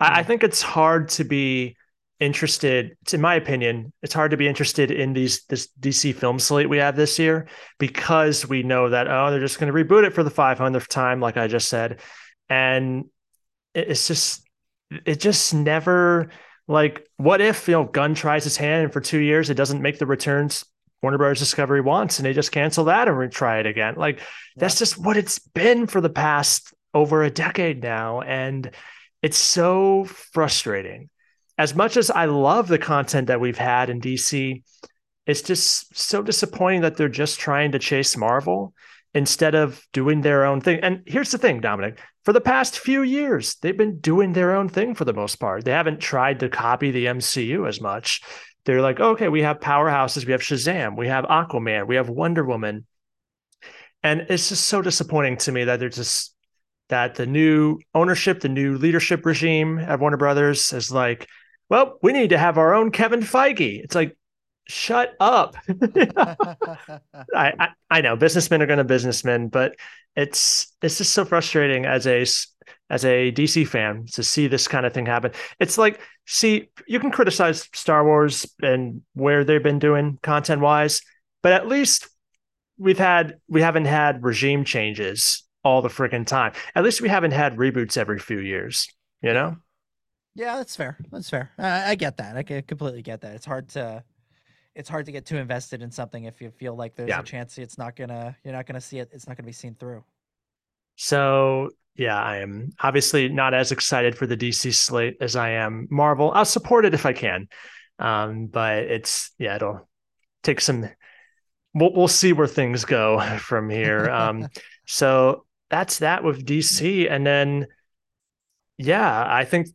I, I think it's hard to be interested in my opinion it's hard to be interested in these this dc film slate we have this year because we know that oh they're just going to reboot it for the 500th time like i just said and it's just it just never like what if you know gunn tries his hand and for two years it doesn't make the returns warner brothers discovery wants and they just cancel that and retry it again like yeah. that's just what it's been for the past over a decade now and it's so frustrating as much as I love the content that we've had in DC, it's just so disappointing that they're just trying to chase Marvel instead of doing their own thing. And here's the thing, Dominic, for the past few years, they've been doing their own thing for the most part. They haven't tried to copy the MCU as much. They're like, okay, we have powerhouses, we have Shazam, we have Aquaman, we have Wonder Woman. And it's just so disappointing to me that they're just that the new ownership, the new leadership regime at Warner Brothers is like, well, we need to have our own Kevin Feige. It's like, shut up. [laughs] I, I, I know businessmen are going to businessmen, but it's it's just so frustrating as a as a DC fan to see this kind of thing happen. It's like, see, you can criticize Star Wars and where they've been doing content wise, but at least we've had we haven't had regime changes all the freaking time. At least we haven't had reboots every few years, you know? Yeah, that's fair. That's fair. I, I get that. I completely get that. It's hard to it's hard to get too invested in something if you feel like there's yeah. a chance it's not gonna you're not gonna see it. It's not gonna be seen through. So yeah, I am obviously not as excited for the DC slate as I am Marvel. I'll support it if I can, um, but it's yeah, it'll take some. We'll we'll see where things go [laughs] from here. Um, [laughs] so that's that with DC, and then yeah, I think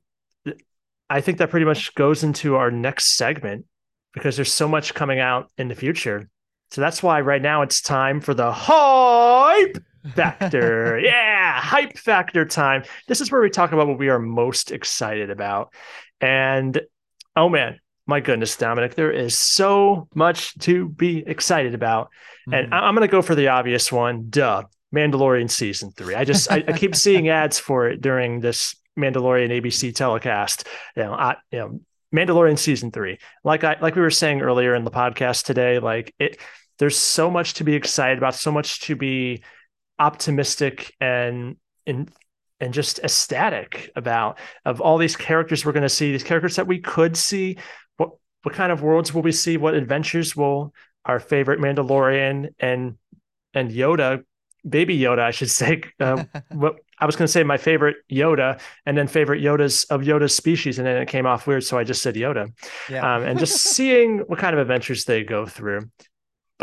I think that pretty much goes into our next segment because there's so much coming out in the future. So that's why right now it's time for the hype [laughs] factor. yeah, hype factor time. This is where we talk about what we are most excited about. And oh man, my goodness, Dominic, there is so much to be excited about. Mm-hmm. And I'm going to go for the obvious one. Duh. Mandalorian season three. I just I, I keep seeing [laughs] ads for it during this Mandalorian ABC telecast. You know, I, you know, Mandalorian season three. Like I like we were saying earlier in the podcast today, like it there's so much to be excited about, so much to be optimistic and and and just ecstatic about of all these characters we're going to see, these characters that we could see. What what kind of worlds will we see? What adventures will our favorite Mandalorian and and Yoda baby Yoda, I should say. [laughs] Uh, [laughs] what I was going to say my favorite Yoda, and then favorite Yodas of Yoda's species, and then it came off weird, so I just said Yoda. Yeah. Um, and just [laughs] seeing what kind of adventures they go through.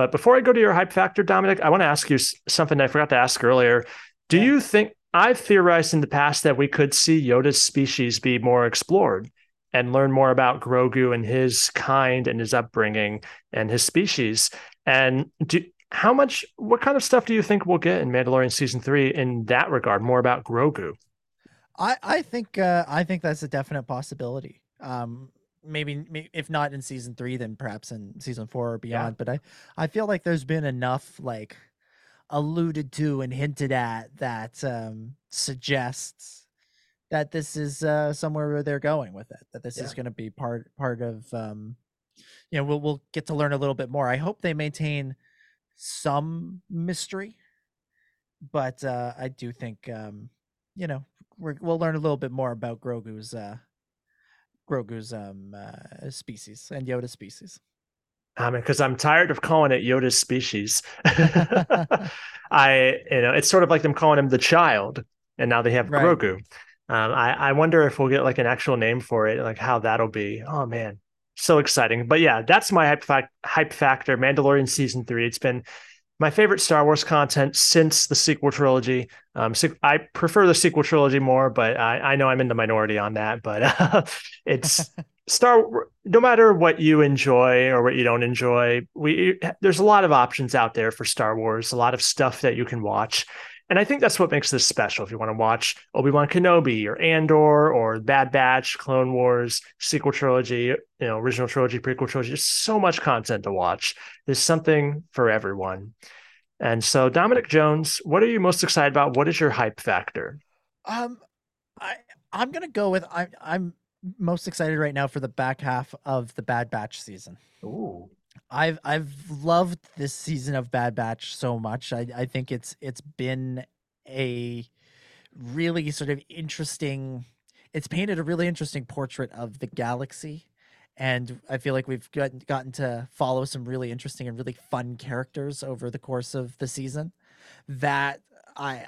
But before I go to your hype factor, Dominic, I want to ask you something I forgot to ask earlier. Do yeah. you think I've theorized in the past that we could see Yoda's species be more explored and learn more about Grogu and his kind and his upbringing and his species? And do, how much what kind of stuff do you think we'll get in Mandalorian season three in that regard? More about Grogu. I I think uh, I think that's a definite possibility. Um, maybe if not in season three, then perhaps in season four or beyond. Yeah. But I I feel like there's been enough like alluded to and hinted at that um, suggests that this is uh, somewhere where they're going with it. That this yeah. is going to be part part of um, you know we'll we'll get to learn a little bit more. I hope they maintain some mystery, but uh, I do think um, you know we will learn a little bit more about Grogu's uh, Grogu's um, uh, species and Yoda species. I mean, because I'm tired of calling it Yoda's species. [laughs] [laughs] I, you know, it's sort of like them calling him the child, and now they have right. Grogu. Um, I, I wonder if we'll get like an actual name for it, like how that'll be. Oh man, so exciting! But yeah, that's my hype, hype factor. Mandalorian season three. It's been my favorite Star Wars content since the sequel trilogy. Um, I prefer the sequel trilogy more, but I, I know I'm in the minority on that. But uh, [laughs] it's [laughs] Star. No matter what you enjoy or what you don't enjoy, we there's a lot of options out there for Star Wars. A lot of stuff that you can watch. And I think that's what makes this special. If you want to watch Obi Wan Kenobi or Andor or Bad Batch, Clone Wars, sequel trilogy, you know, original trilogy, prequel trilogy, there's so much content to watch. There's something for everyone. And so, Dominic Jones, what are you most excited about? What is your hype factor? Um, I I'm gonna go with I I'm most excited right now for the back half of the Bad Batch season. Ooh. I've I've loved this season of Bad Batch so much. I I think it's it's been a really sort of interesting it's painted a really interesting portrait of the galaxy and I feel like we've gotten gotten to follow some really interesting and really fun characters over the course of the season that I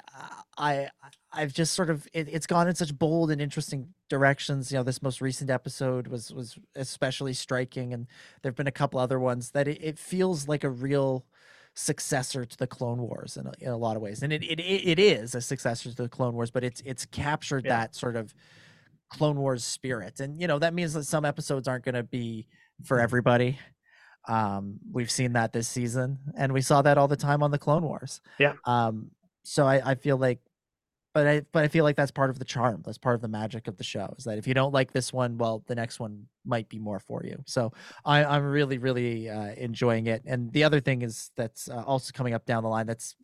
I I've just sort of it, it's gone in such bold and interesting directions. You know, this most recent episode was was especially striking, and there've been a couple other ones that it, it feels like a real successor to the Clone Wars in a, in a lot of ways, and it, it it is a successor to the Clone Wars, but it's it's captured yeah. that sort of Clone Wars spirit, and you know that means that some episodes aren't going to be for mm-hmm. everybody. Um, we've seen that this season, and we saw that all the time on the Clone Wars. Yeah. Um, so I, I feel like but I but I feel like that's part of the charm. That's part of the magic of the show. Is that if you don't like this one, well, the next one might be more for you. So I, I'm really really uh, enjoying it. And the other thing is that's uh, also coming up down the line. That's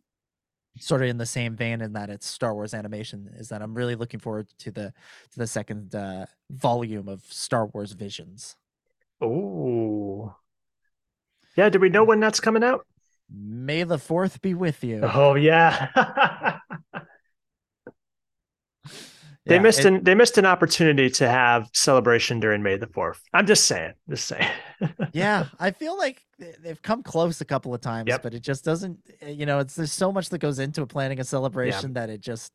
sort of in the same vein in that it's Star Wars animation. Is that I'm really looking forward to the to the second uh, volume of Star Wars Visions. Oh, yeah. Do we know when that's coming out? May the fourth be with you. Oh yeah. [laughs] They yeah, missed it, an they missed an opportunity to have celebration during May the Fourth. I'm just saying, just saying. [laughs] yeah, I feel like they've come close a couple of times, yep. but it just doesn't. Eh, you know, it's there's so much that goes into planning a celebration that it just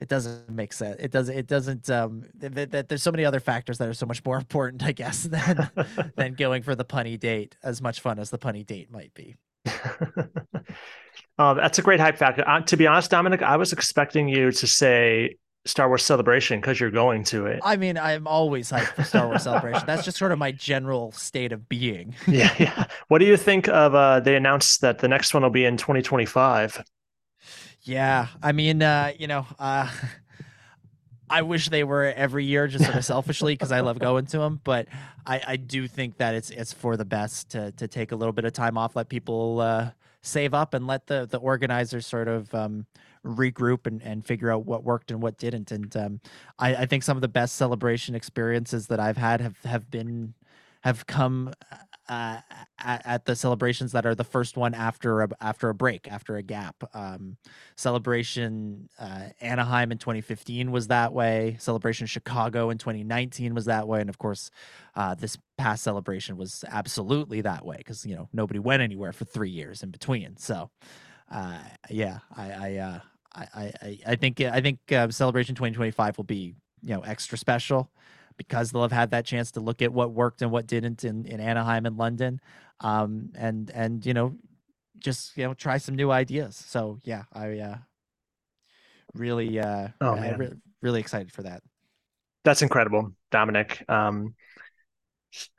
it doesn't make sense. It doesn't. It doesn't. Um, that, that there's so many other factors that are so much more [laughs] important, I guess, than [laughs] than going for the punny date. As much fun as the punny date might be. oh, that's a great hype factor. Uh, to be honest, Dominic, I was expecting you to say Star Wars Celebration because you're going to it. I mean, I'm always hyped for Star Wars Celebration. That's just sort of my general state of being. [laughs] yeah, yeah. What do you think of? Uh, they announced that the next one will be in 2025. Yeah, I mean, uh, you know, uh, [laughs] I wish they were every year, just sort of selfishly, because I love going to them. But I, I do think that it's it's for the best to to take a little bit of time off, let people uh, save up, and let the the organizers sort of. Um, regroup and, and figure out what worked and what didn't. And um, I, I think some of the best celebration experiences that I've had have, have been have come uh, at, at, the celebrations that are the first one after a, after a break, after a gap. Um, celebration uh, Anaheim in 2015 was that way. Celebration Chicago in 2019 was that way, and of course, uh, this past celebration was absolutely that way because you know nobody went anywhere for three years in between. So uh, yeah, I I, uh, I, I I think I think uh, Celebration 2025 will be you know extra special because they'll have had that chance to look at what worked and what didn't in, in Anaheim and London, um, and and you know just you know try some new ideas. So yeah, I uh, really uh, oh, man. Re- really excited for that. That's incredible, Dominic. Um,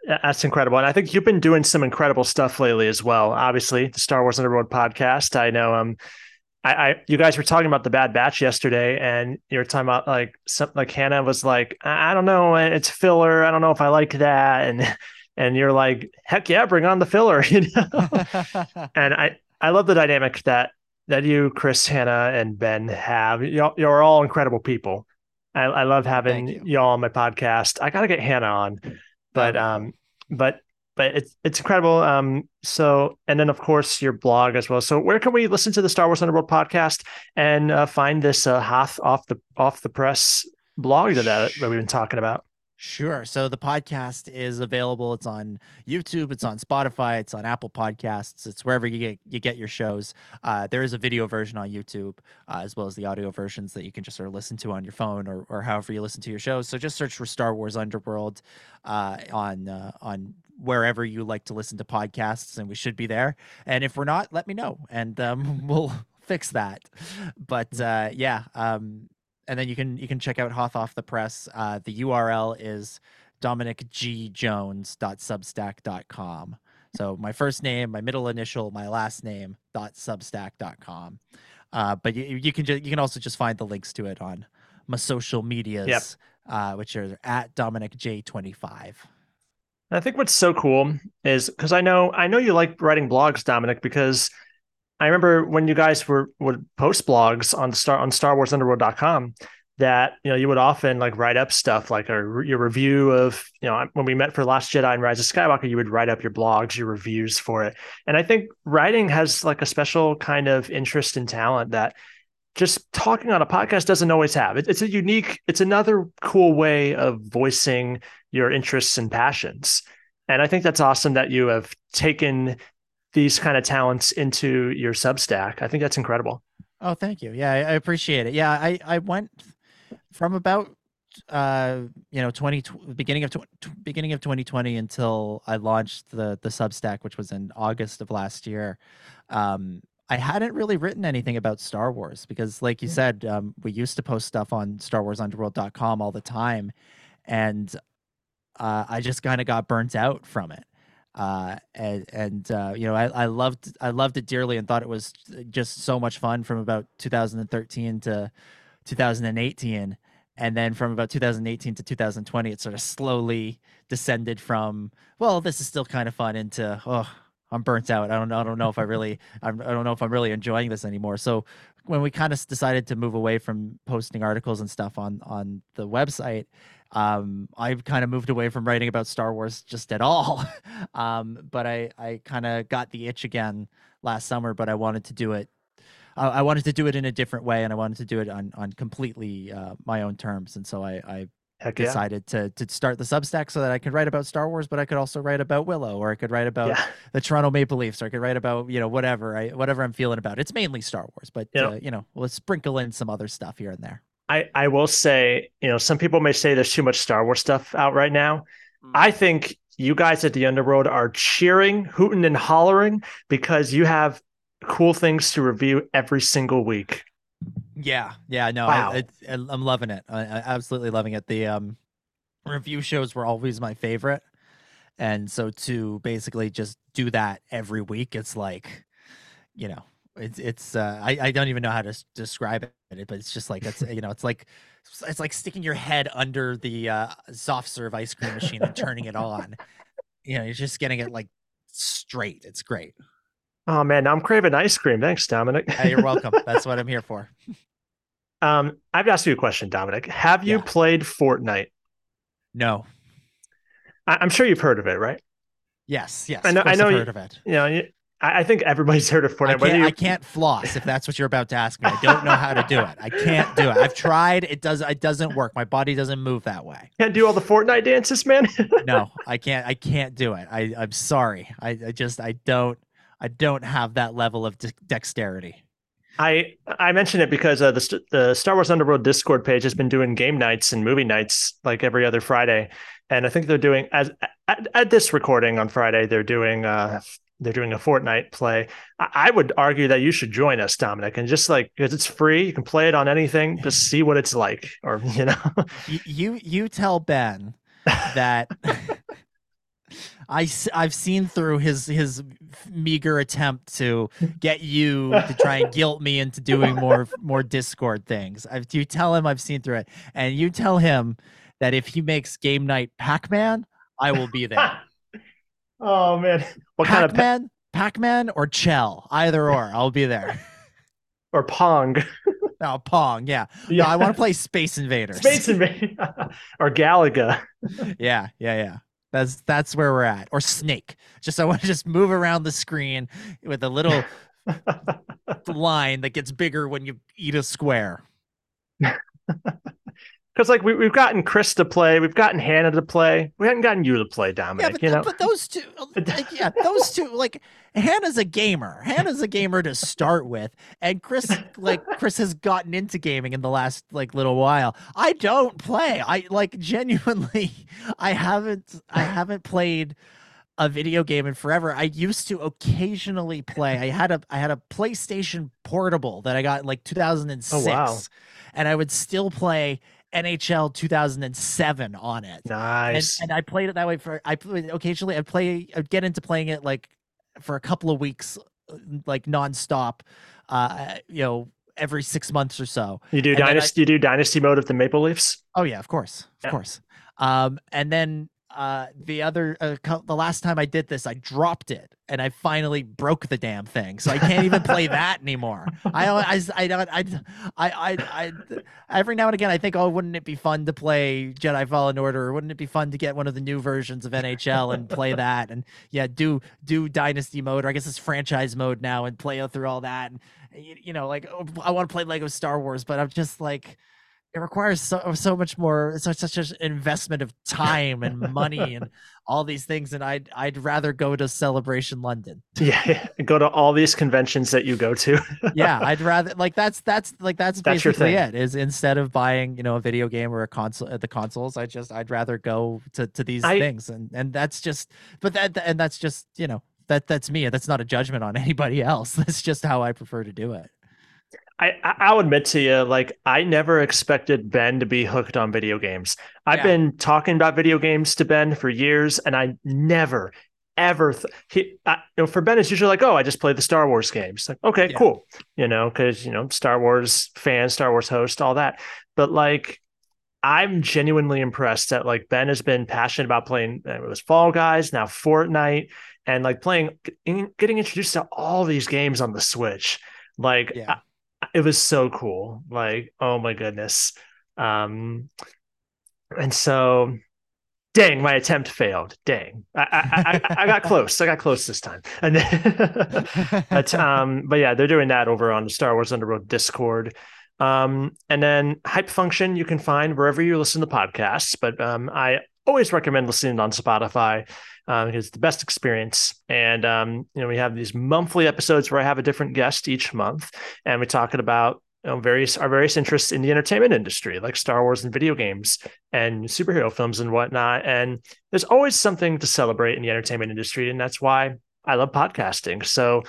that's incredible. And I think you've been doing some incredible stuff lately as well. Obviously, the Star Wars Underworld podcast. I know um I, I you guys were talking about the Bad Batch yesterday, and you were talking about like some like Hannah was like, I, I don't know, it's filler. I don't know if I like that. [laughs] And and you're like, heck yeah, bring on the filler, [laughs] you know. [laughs] and I I love the dynamic that that you, Chris, Hannah, and Ben have. Y'all, you're all incredible people. I, I love having you. y'all on my podcast. I got to get Hannah on but um, but but it's it's incredible. Um, so and then of course your blog as well. So where can we listen to the Star Wars Underworld podcast and uh, find this uh, Hoth off the off the press blog that that we've been talking about? Sure. So the podcast is available. It's on YouTube. It's on Spotify. It's on Apple Podcasts. It's wherever you get you get your shows. Uh, there is a video version on YouTube, uh, as well as the audio versions that you can just sort of listen to on your phone or, or however you listen to your shows. So just search for Star Wars Underworld uh, on uh, on wherever you like to listen to podcasts, and we should be there. And if we're not, let me know, and um, [laughs] we'll fix that. But uh, yeah. Um, and then you can you can check out Hoth off the press. Uh, the URL is dominicgjones.substack.com. So my first name, my middle initial, my last name dot substack.com. Uh, but you, you can just you can also just find the links to it on my social medias, Yep. uh, which are at Dominic J twenty five. I think what's so cool is because I know I know you like writing blogs, Dominic, because I remember when you guys were would post blogs on Star on StarWarsUnderworld.com that you know you would often like write up stuff like a, your review of you know when we met for Last Jedi and Rise of Skywalker, you would write up your blogs, your reviews for it, and I think writing has like a special kind of interest and talent that just talking on a podcast doesn't always have. It, it's a unique, it's another cool way of voicing your interests and passions. And I think that's awesome that you have taken these kind of talents into your Substack. I think that's incredible. Oh, thank you. Yeah, I, I appreciate it. Yeah, I I went from about uh you know 20 beginning of beginning of 2020 until I launched the the Substack which was in August of last year. Um I hadn't really written anything about Star Wars because like you Yeah. said um we used to post stuff on starwarsunderworld.com all the time and uh I just kind of got burnt out from it. Uh and and uh you know I I loved I loved it dearly and thought it was just so much fun from about 2013 to 2018 and then from about 2018 to 2020 it sort of slowly descended from well this is still kind of fun into oh i'm burnt out. I don't know i don't know if i really [laughs] I'm, i don't know if i'm really enjoying this anymore. So when we kind of decided to move away from posting articles and stuff on on the website um i've kind of moved away from writing about star wars just at all [laughs] um but i i kind of got the itch again last summer but i wanted to do it I, I wanted to do it in a different way, and I wanted to do it on on completely uh, my own terms. And so I, I Heck yeah. decided to to start the Substack so that I could write about Star Wars, but I could also write about Willow, or I could write about Yeah. the Toronto Maple Leafs, or I could write about you know whatever I whatever I'm feeling about. It's mainly Star Wars, but Yeah. uh, you know let's sprinkle in some other stuff here and there. I, I will say, you know, some people may say there's too much Star Wars stuff out right now. Mm. I think you guys at the Underworld are cheering, hooting, and hollering because you have cool things to review every single week. Yeah, yeah, no, Wow. I, I'm loving it. I, I absolutely loving it. The um, review shows were always my favorite, and so to basically just do that every week, it's like, you know, it's it's. Uh, I I don't even know how to s- describe it, but it's just like it's you know, it's like it's like sticking your head under the uh, soft serve ice cream machine and turning it on. You know, you're just getting it like straight. It's great. Oh man, now I'm craving ice cream. Thanks, Dominic. Hey, you're welcome. [laughs] That's what I'm here for. um, I've asked you a question, Dominic. Have you Yeah. played Fortnite? No. I- I'm sure you've heard of it, right? Yes. Yes. I know- I know you- heard of it. You know, you, I I think everybody's heard of Fortnite. Whether can't, you, I can't floss if that's what you're about to ask me. I don't know how to do it. I can't do it. I've tried. It does. It doesn't work. My body doesn't move that way. can't do all the Fortnite dances, man. [laughs] No, I can't. I can't do it. I, I'm sorry. I, I just. I don't. I don't have that level of de- dexterity. I I mention it because uh, the the Star Wars Underworld Discord page has been doing game nights and movie nights like every other Friday, and I think they're doing as at, at this recording on Friday they're doing uh they're doing a Fortnite play. I, I would argue that you should join us, Dominic, and just like because it's free, you can play it on anything. Just [laughs] see what it's like, or [laughs] you know, You. You, tell Ben that. [laughs] I, have seen through his his meager attempt to get you to try and guilt me into doing more more Discord things. I've, you tell him I've seen through it, and you tell him that if he makes game night Pac Man, I will be there. Oh man, [laughs] what kind Pac of Man, Pac Man, or Chell, either or, I'll be there. [laughs] or Pong? [laughs] Oh, Pong, yeah. No, I want to play Space Invaders. Space Invasion or Galaga. Yeah, yeah, yeah. That's that's where we're at. Or Snake. Just I want to just move around the screen with a little line that gets bigger when you eat a square. Because like we, we've gotten Chris to play, we've gotten Hannah to play, we haven't gotten you to play, Dominic. Yeah, but, you know, but those two, uh, [laughs] like, yeah, those two, like Hannah's a gamer. Hannah's a gamer to start with, and Chris, like Chris, has gotten into gaming in the last like little while. I don't play. I like genuinely, [laughs] I haven't, I haven't played a video game in forever. I used to occasionally play. I had a I had a PlayStation Portable that I got in like 2006, Oh, wow. and I would still play NHL 2007 on it. And, nice. and I played it that way for I occasionally I play I'd get into playing it like for a couple of weeks like nonstop uh you know every 6 months or so. you do and then I- dynasty. you do dynasty mode of the Maple Leafs. Oh yeah, of course, of Yeah. course. Um, and then uh, the other, uh, co- the last time I did this, I dropped it, and I finally broke the damn thing, so I can't even play [laughs] that anymore. I, I, I, don't- I, I, I, I, every now and again, I think, oh, wouldn't it be fun to play Jedi Fallen Order? Or wouldn't it be fun to get one of the new versions of NHL and play that? And yeah, do do Dynasty mode, or I guess it's franchise mode now, and play through all that. And you, you know, like oh, I want to play Lego Star Wars, but I'm just like it requires so so much more such such an investment of time and money and [laughs] all these things and i'd i'd rather go to celebration london Yeah, yeah. [laughs] Go to all these conventions that you go to. yeah [laughs] i'd rather like that's that's like that's, That's basically it is instead of buying you know a video game or a console at the consoles i just i'd rather go to to these I- things and and that's just but that and that's just you know that that's me that's not a judgment on anybody else that's just how i prefer to do it I, I'll admit to you, like I never expected Ben to be hooked on video games. I've Yeah. been talking about video games to Ben for years, and I never, ever th- he. I, you know, for Ben, it's usually like, oh, I just play the Star Wars games. Like, okay, Yeah. cool, you know, because you know, Star Wars fan, Star Wars host, all that. But like, I'm genuinely impressed that like Ben has been passionate about playing. uh, It was Fall Guys, now Fortnite, and like playing, getting getting introduced to all these games on the Switch. Like, Yeah. It was so cool. Like, oh my goodness. Um, and so, dang, my attempt failed. Dang, I I, I, I got close. I got close this time. And then, [laughs] but um, but yeah, they're doing that over on the Star Wars Underworld Discord. Um, and then Hype Function you can find wherever you listen to podcasts. But um, I always recommend listening on Spotify uh, because it's the best experience. And um, you know, we have these monthly episodes where I have a different guest each month, and we're talking about you know, various our various interests in the entertainment industry, like Star Wars and video games and superhero films and whatnot. And there's always something to celebrate in the entertainment industry, and that's why I love podcasting. So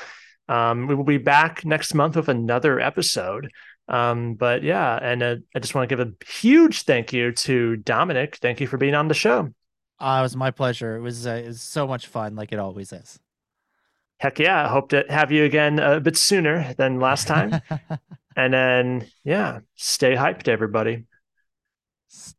um, we will be back next month with another episode. Um, but yeah, and uh, I just want to give a huge thank you to Dominic. Thank you for being on the show. uh, it was my pleasure it was, uh, it was so much fun like it always is Heck yeah, I hope to have you again a bit sooner than last time. [laughs] and then, yeah, stay hyped, everybody. Stay